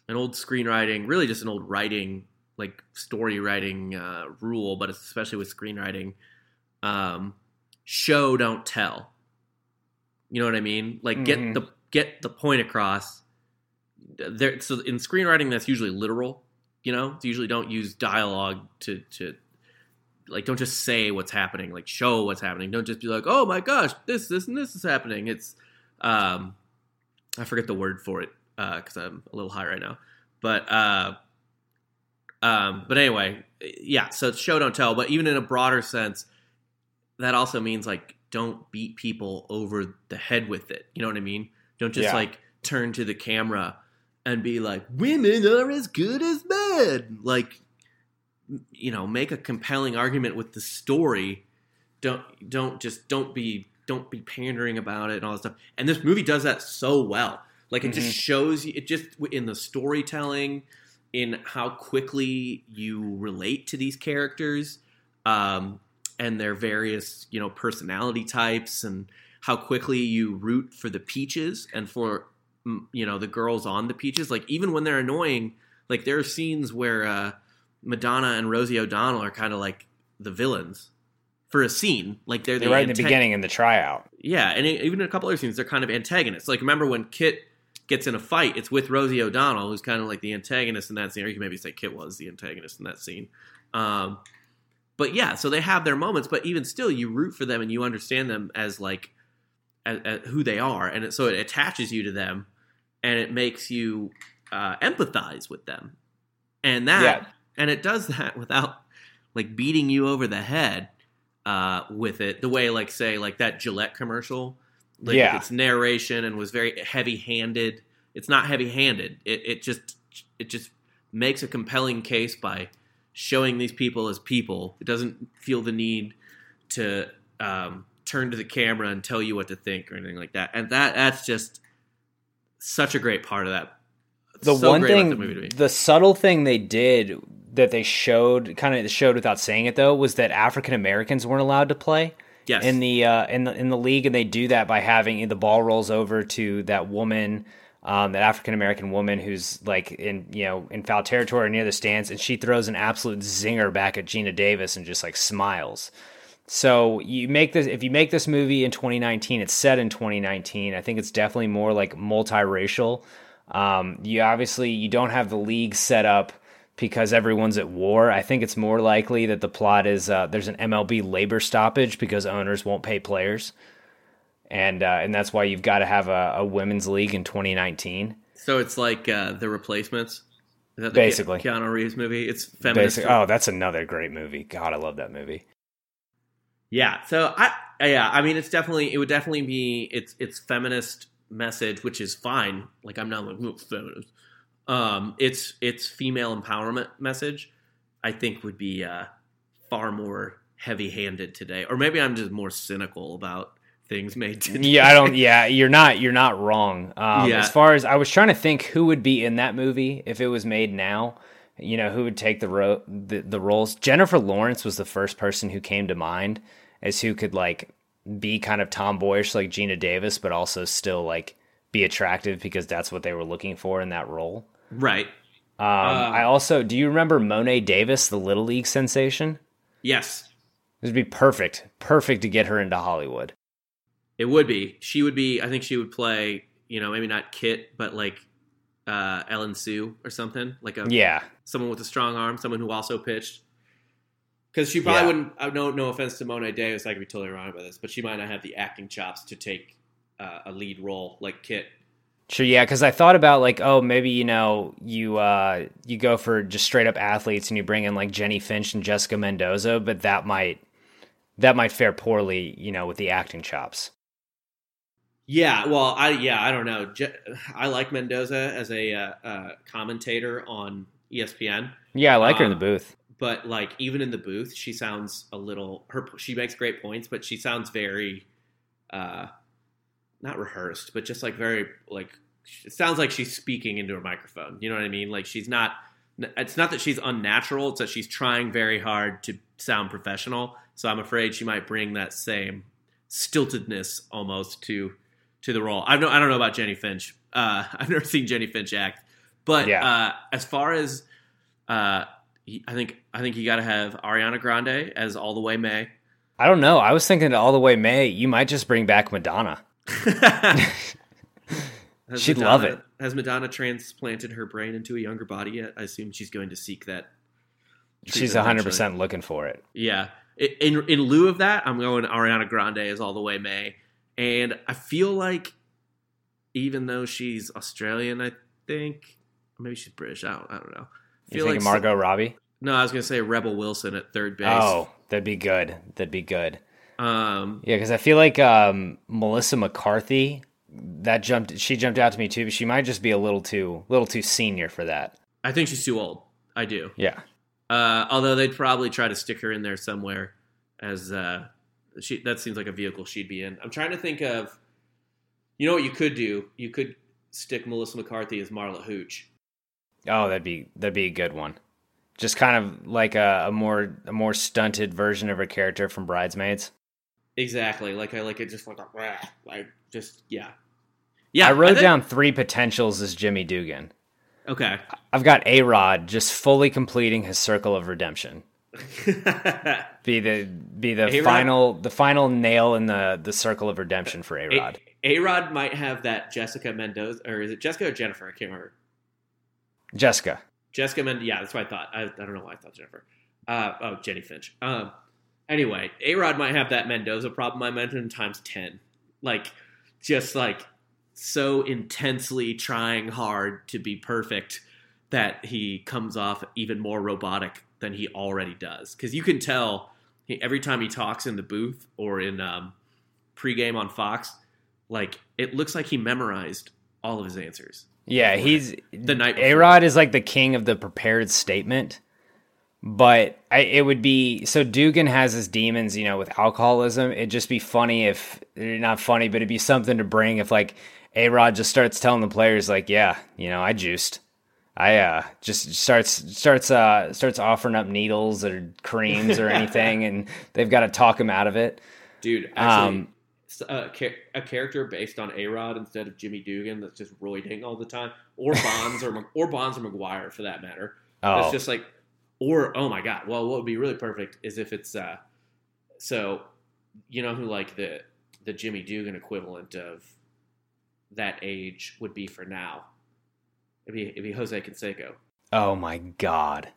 an old screenwriting, really just an old writing, like story writing uh, rule, but especially with screenwriting, um, show don't tell. You know what I mean? Like get the get the point across. There, so in screenwriting, that's usually literal. You know, you usually don't use dialogue to to like don't just say what's happening. Like show what's happening. Don't just be like, oh my gosh, this this and this is happening. It's um, I forget the word for it because I'm a little high right now. But uh, um, but anyway, yeah. So it's show don't tell. But even in a broader sense, that also means like don't beat people over the head with it. You know what I mean? Don't just Yeah. like turn to the camera and be like, women are as good as men. Like, you know, make a compelling argument with the story. Don't don't just don't be don't be pandering about it and all that stuff. And this movie does that so well. Like it just shows you it just in the storytelling, in how quickly you relate to these characters, um, and their various you know personality types, and how quickly you root for the peaches and for mm, you know the girls on the peaches. Like even when they're annoying, like there are scenes where uh, Madonna and Rosie O'Donnell are kind of like the villains for a scene. Like they're They're right in the beginning in the tryout. yeah, and even in a couple other scenes, they're kind of antagonists. Like remember when Kit gets in a fight, it's with Rosie O'Donnell, who's kind of like the antagonist in that scene. Or you can maybe say Kit was the antagonist in that scene. Um, but yeah, so they have their moments, but even still, you root for them and you understand them as like as, as who they are, and it, so it attaches you to them, and it makes you uh, empathize with them, and that Yeah. and it does <laughs> that without like beating you over the head uh, with it. The way, like, say, like that Gillette commercial, like Yeah. its narration and was very heavy-handed. It's not heavy-handed. It it just it just makes a compelling case by showing these people as people. It doesn't feel the need to um, turn to the camera and tell you what to think or anything like that. And that that's just such a great part of that. The So one thing, the movie to me. the subtle thing they did that they showed, kind of showed without saying it though, was that African Americans weren't allowed to play. Yes. in the uh, in the in the league, and they do that by having the ball rolls over to that woman, um, that African American woman who's like in you know in foul territory near the stands, and she throws an absolute zinger back at Geena Davis and just like smiles. So you make this if you make this movie in 2019, it's set in 2019. I think it's definitely more like multiracial. Um, you obviously you don't have the league set up because everyone's at war. I think it's more likely that the plot is uh, there's an MLB labor stoppage because owners won't pay players, and uh, and that's why you've got to have a, a women's league in 2019. So it's like uh, the replacements. Is that the Basically. Ke- Keanu Reeves movie? It's feminist. Basic, oh, that's another great movie. God, I love that movie. Yeah. So I yeah, I mean it's definitely it would definitely be it's it's feminist message, which is fine. Like I'm not like "Oh, feminist. Um it's it's female empowerment message, I think would be uh far more heavy handed today. Or maybe I'm just more cynical about things made today. Yeah, I don't. Yeah, <laughs> you're not. You're not wrong. Um, Yeah. As far as I was trying to think, who would be in that movie if it was made now? You know, who would take the ro- the, the roles? Jennifer Lawrence was the first person who came to mind as who could like be kind of tomboyish like Geena Davis, but also still like be attractive because that's what they were looking for in that role. Right. Um, I also do you remember Mo'ne Davis, the Little League sensation? Yes. This would be perfect, perfect to get her into Hollywood. It would be. She would be I think she would play, you know, maybe not Kit, but like uh Ellen Sue or something. Like a Yeah, someone with a strong arm, someone who also pitched. Because she probably Yeah. wouldn't. I no no offense to Mo'ne Davis, I could be totally wrong about this, but she might not have the acting chops to take uh, a lead role like Kit. Sure, yeah, because I thought about like, oh, maybe you know, you uh, you go for just straight up athletes and you bring in like Jennie Finch and Jessica Mendoza, but that might that might fare poorly, you know, with the acting chops. Yeah, well, I yeah, I don't know. Je- I like Mendoza as a uh, uh, commentator on ESPN, Yeah, I like her in the Um, booth. but like even in the booth, she sounds a little. Her she makes great points, but she sounds very, uh, not rehearsed, but just like very like. It sounds like she's speaking into a microphone. You know what I mean? Like she's not. It's not that she's unnatural. It's that she's trying very hard to sound professional. So I'm afraid she might bring that same stiltedness almost to to the role. I don't. I don't know about Jennie Finch. Uh, <laughs> I've never seen Jennie Finch act, but Yeah. uh, as far as uh, I think, I think you got to have Ariana Grande as all the way May. I don't know. I was thinking all the way May, you might just bring back Madonna. <laughs> She'd Madonna- love it. Has Madonna transplanted her brain into a younger body yet? I assume she's going to seek that. She's treatment hundred eventually. percent looking for it. Yeah. In in lieu of that, I'm going Ariana Grande is all the way May, and I feel like even though she's Australian, I think maybe she's British. I don't, I don't know. I You thinking Margot Robbie? No, I was gonna say Rebel Wilson at third base. Oh, that'd be good. That'd be good. Um, Yeah, because I feel like um, Melissa McCarthy that jumped. She jumped out to me too, but she might just be a little too little too senior for that. I think she's too old. I do. Yeah, Uh, although they'd probably try to stick her in there somewhere as uh, she. That seems like a vehicle she'd be in. I'm trying to think of. You know what you could do? You could stick Melissa McCarthy as Marla Hooch. Oh, that'd be that'd be a good one. Just kind of like a, a more a more stunted version of her character from Bridesmaids. Exactly. Like I like it just like a, like just yeah. Yeah. I wrote think- down three potentials as Jimmy Dugan. Okay. I've got A Rod just fully completing his circle of redemption. <laughs> Be the be the A-Rod? final the final nail in the the circle of redemption for A Rod. A Rod might have that Jessica Mendoza or is it Jessica or Jennifer? I can't remember. Jessica. Jessica Mend. Yeah, that's what I thought. I, I don't know why I thought Jennifer. Uh, oh, Jennie Finch. Um, anyway, A Rod might have that Mendoza problem I mentioned times ten. Like, just like so intensely trying hard to be perfect that he comes off even more robotic than he already does. Because you can tell he, every time he talks in the booth or in um, pregame on Fox, like it looks like he memorized all of his answers. Yeah, he's The night A. Rod is like the king of the prepared statement, But I, it would be so Dugan has his demons, you know, with alcoholism. It'd just be funny if not funny, but it'd be something to bring if like A Rod just starts telling the players like, yeah, you know, I juiced. I uh just starts starts uh starts offering up needles or creams or <laughs> anything, and they've got to talk him out of it. Dude, actually, um, a, a, character based on A Rod instead of Jimmy Dugan that's just roiding all the time, or Bonds or or Bonds or McGwire for that matter. Oh. It's just like, or oh my god, well, what would be really perfect is if it's uh, so you know who like the the Jimmy Dugan equivalent of that age would be for now It'd be, it'd be Jose Canseco. Oh my god.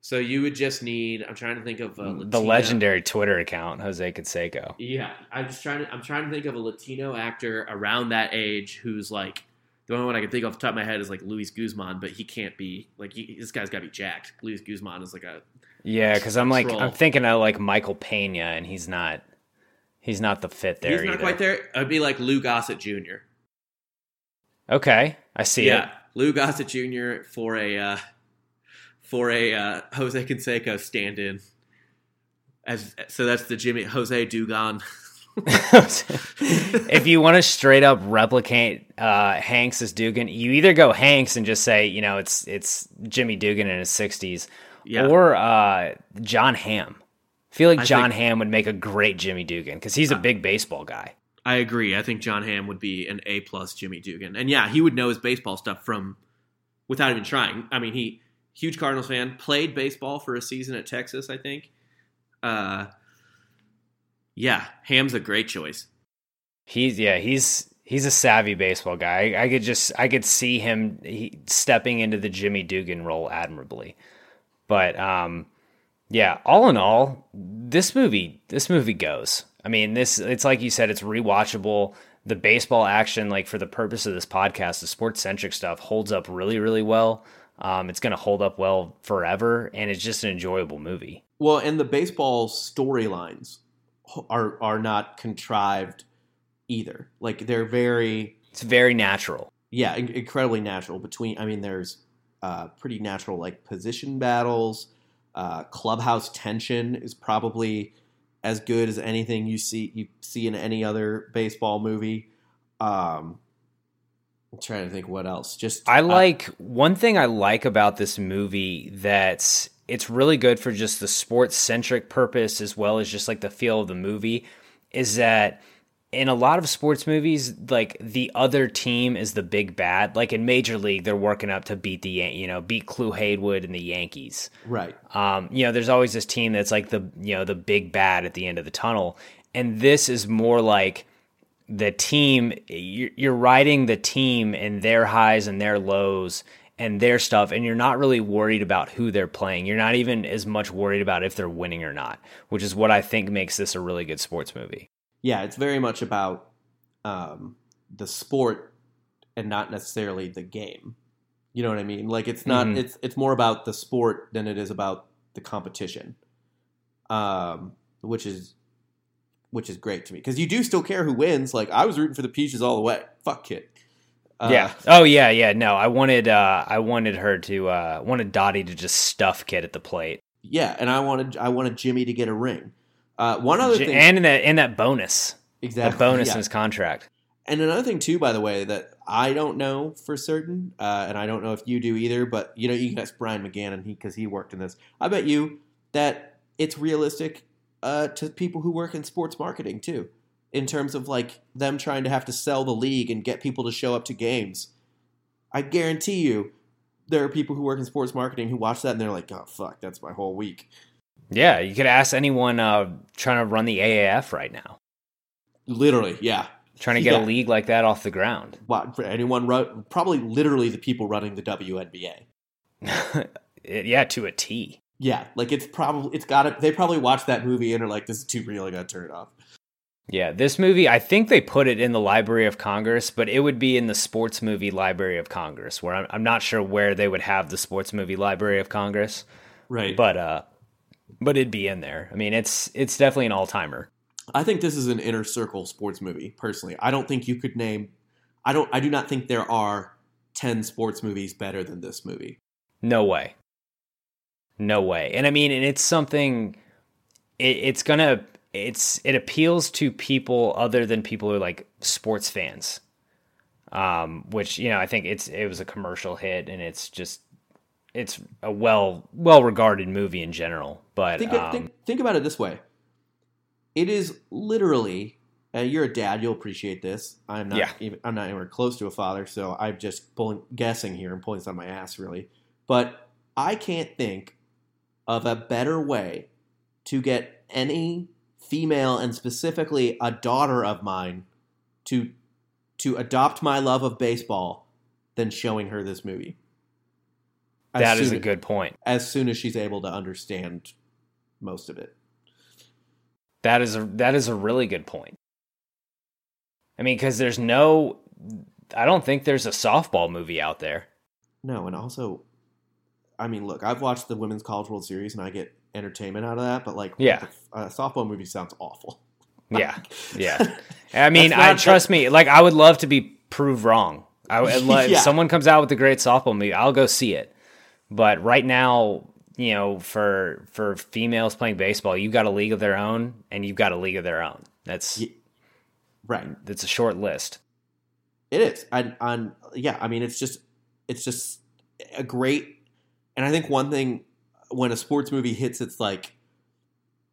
So you would just need. I'm trying to think of the legendary Twitter account, Jose Canseco. Yeah, I'm just trying to. I'm trying to think of a Latino actor around that age who's like. The only one I can think off the top of my head is like Luis Guzman, but he can't be like he, this guy's got to be jacked. Luis Guzman is like a yeah, because I'm like troll. I'm thinking of like Michael Pena, and he's not he's not the fit there. He's not either. quite there. I'd be like Lou Gossett Jr. Okay, I see yeah. it. Lou Gossett Jr. for a uh, for a uh, Jose Canseco stand-in. As so, that's the Jimmy Jose Dugan. <laughs> <laughs> if you want to straight up replicate uh, Hanks as Dugan, you either go Hanks and just say, you know, it's it's Jimmy Dugan in his sixties, yeah. or uh, Jon Hamm. I feel like I Jon think, Hamm would make a great Jimmy Dugan because he's a big baseball guy. I agree. I think Jon Hamm would be an A plus Jimmy Dugan, and yeah, he would know his baseball stuff from without even trying. I mean, he huge Cardinals fan, played baseball for a season at Texas, I think. Uh, yeah, Hamm's a great choice. He's yeah, he's he's a savvy baseball guy. I, I could just I could see him he, stepping into the Jimmy Dugan role admirably. But um, yeah, all in all, this movie this movie goes. I mean, this it's like you said, it's rewatchable. The baseball action, like for the purpose of this podcast, the sports centric stuff holds up really, really well. Um, it's going to hold up well forever, and it's just an enjoyable movie. Well, and the baseball storylines are are not contrived either. Like they're very, it's very natural. Yeah, incredibly natural. Between, I mean, there's uh, pretty natural like position battles. Uh, clubhouse tension is probably as good as anything you see you see in any other baseball movie. Um, I'm trying to think what else. Just I like uh, one thing I like about this movie that's it's really good for just the sports centric purpose as well as just like the feel of the movie is that in a lot of sports movies, like the other team is the big bad. Like in Major League, they're working up to beat the you know beat Clu Haywood and the Yankees. Right. Um, you know, there's always this team that's like the you know the big bad at the end of the tunnel, and this is more like the team. You're riding the team and their highs and their lows and their stuff, and you're not really worried about who they're playing. You're not even as much worried about if they're winning or not, which is what I think makes this a really good sports movie yeah, it's very much about um, the sport and not necessarily the game. You know what I mean? Like it's not mm-hmm. it's it's more about the sport than it is about the competition. Um, which is which is great to me because you do still care who wins. Like I was rooting for the Peaches all the way. Fuck kid. Uh, yeah. Oh yeah, yeah. No, I wanted uh, I wanted her to uh, wanted Dottie to just stuff Kit at the plate. Yeah, and I wanted I wanted Jimmy to get a ring. Uh, one other thing, and in that in that bonus, exactly, that bonus yeah. in his contract. And another thing too, by the way, that I don't know for certain, uh, and I don't know if you do either. But you know, you can ask Brian McGannon because he, he worked in this. I bet you that it's realistic uh, to people who work in sports marketing too, in terms of like them trying to have to sell the league and get people to show up to games. I guarantee you, there are people who work in sports marketing who watch that and they're like, "Oh fuck, that's my whole week." Yeah, you could ask anyone uh, trying to run the AAF right now. Literally, yeah. Trying to get yeah. a league like that off the ground. What, for anyone, run, probably literally the people running the WNBA. <laughs> yeah, to a T. Yeah, like it's probably it's got it. They probably watched that movie and are like, "This is too real. I got to turn it off." Yeah, this movie, I think they put it in the Library of Congress, but it would be in the Sports Movie Library of Congress, where I'm, I'm not sure where they would have the Sports Movie Library of Congress. Right. But uh, but it'd be in there. I mean, it's it's definitely an all timer. I think this is an inner circle sports movie. Personally, I don't think you could name. I don't. I do not think there are ten sports movies better than this movie. No way. No way. And I mean, and it's something. It, it's gonna. It's it appeals to people other than people who are like sports fans. Um, which you know, I think it's it was a commercial hit, and it's just it's a well well regarded movie in general. But think, um, think, think about it this way: it is literally. Uh, you're a dad. You'll appreciate this. I'm not. Yeah. Even, I'm not anywhere close to a father, so I'm just pulling, guessing here and pulling this on my ass, really. But I can't think of a better way to get any female, and specifically a daughter of mine, to to adopt my love of baseball than showing her this movie. As that is a good point. As soon as she's able to understand most of it. That is a that is a really good point. I mean, because there's no, I don't think there's a softball movie out there. No, and also, I mean, look, I've watched the Women's College World Series and I get entertainment out of that, but like, Yeah. a uh, softball movie sounds awful. <laughs> Yeah, yeah. <laughs> I mean, I trust me. Like, I would love to be proved wrong. I would love Yeah. if someone comes out with a great softball movie. I'll go see it. But right now, you know, for for females playing baseball, you've got a league of their own, and you've got a league of their own. That's Right. that's a short list. It is. And on yeah, I mean it's just it's just a great and I think one thing when a sports movie hits its like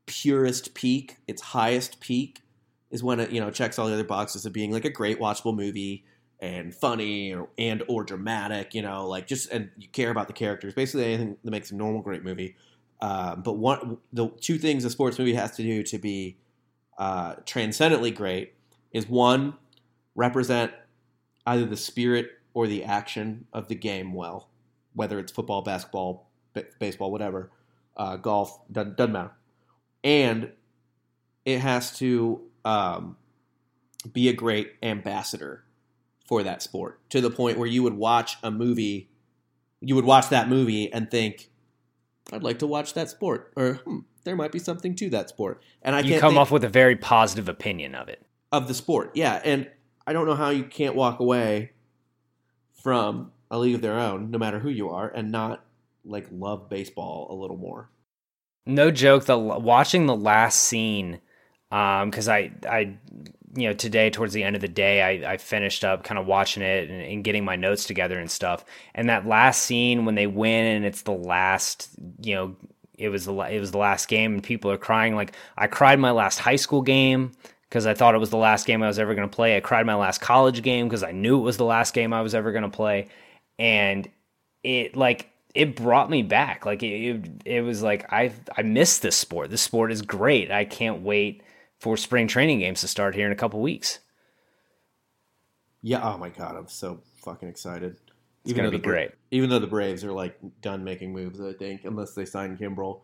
purest peak, its highest peak is when it, you know, checks all the other boxes of being like a great watchable movie and funny or, and or dramatic, you know, like just and you care about the characters. Basically anything that makes a normal great movie. Um, but one the two things a sports movie has to do to be uh, transcendently great is one represent either the spirit or the action of the game well, whether it's football, basketball, baseball, whatever, uh, golf, doesn't, doesn't matter. And it has to um, be a great ambassador for that sport to the point where you would watch a movie, you would watch that movie and think, I'd like to watch that sport, or hmm, there might be something to that sport. And I you can't come think- off with a very positive opinion of it. of the sport. Yeah, and I don't know how you can't walk away from a league of their own, no matter who you are, and not like love baseball a little more. no joke the watching the last scene um because i i you know today towards the end of the day i i finished up kind of watching it and, and getting my notes together and stuff and that last scene when they win and it's the last you know it was the it was the last game and people are crying like i cried my last high school game because I thought it was the last game I was ever going to play. I cried my last college game because I knew it was the last game I was ever going to play, and it like it brought me back. Like it, it, it was like I I missed this sport. This sport is great. I can't wait for spring training games to start here in a couple weeks. Yeah. Oh my god, I'm so fucking excited. It's gonna though be the great. Even though the Braves are like done making moves, I think, unless they sign Kimbrel.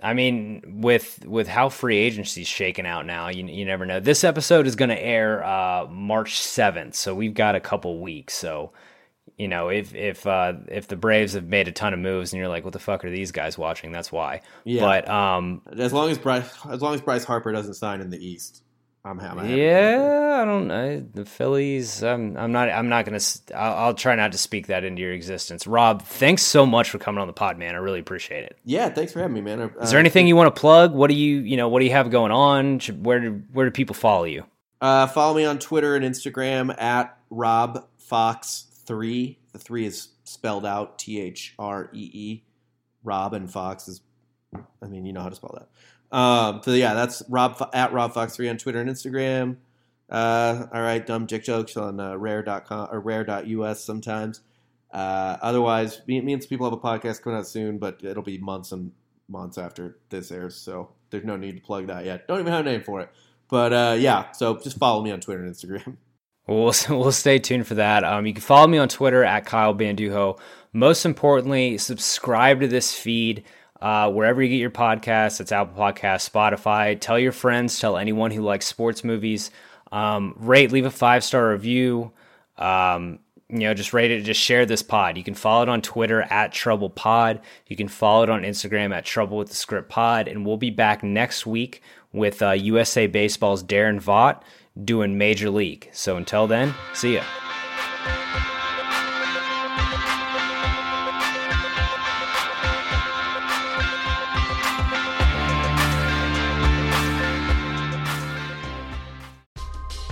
I mean, with with how free agency's shaking out now, you you never know. This episode is going to air uh, March seventh, so we've got a couple weeks. So, you know, if if uh, if the Braves have made a ton of moves, and you're like, what the fuck are these guys watching? That's why. Yeah. But um, As long as Bryce, as long as Bryce Harper doesn't sign in the East, I'm happy. yeah, I don't know the Phillies. I'm I'm not I'm not gonna. I'll, I'll try not to speak that into your existence. Rob, thanks so much for coming on the pod, man. I really appreciate it. Yeah. Thanks for having me, man. Is there anything you want to plug? What do you you know What do you have going on? Should, where do where do people follow you? Uh, follow me on Twitter and Instagram at Rob Fox three. The three is spelled out T H R E E. Rob and Fox is, I mean, you know how to spell that. Um, so yeah, that's Rob at Rob Fox three on Twitter and Instagram. Uh, all right, dumb dick jokes on uh, rare.com or rare.us sometimes. Uh, otherwise, me, me and some people have a podcast coming out soon, but it'll be months and months after this airs, so there's no need to plug that yet. Don't even have a name for it. But uh, yeah, so just follow me on Twitter and Instagram. <laughs> We'll, <laughs> we'll stay tuned for that. Um, you can follow me on Twitter at Kyle Banduho. Most importantly, subscribe to this feed uh, wherever you get your podcasts. It's Apple Podcasts, Spotify. Tell your friends, tell anyone who likes sports movies. Um, rate, leave a five star review. Um, you know, just rate it, just share this pod. You can follow it on Twitter at Trouble Pod. You can follow it on Instagram at Trouble with the Script Pod. And we'll be back next week with uh, USA Baseball's Darren Vaught doing Major League. So until then, see ya.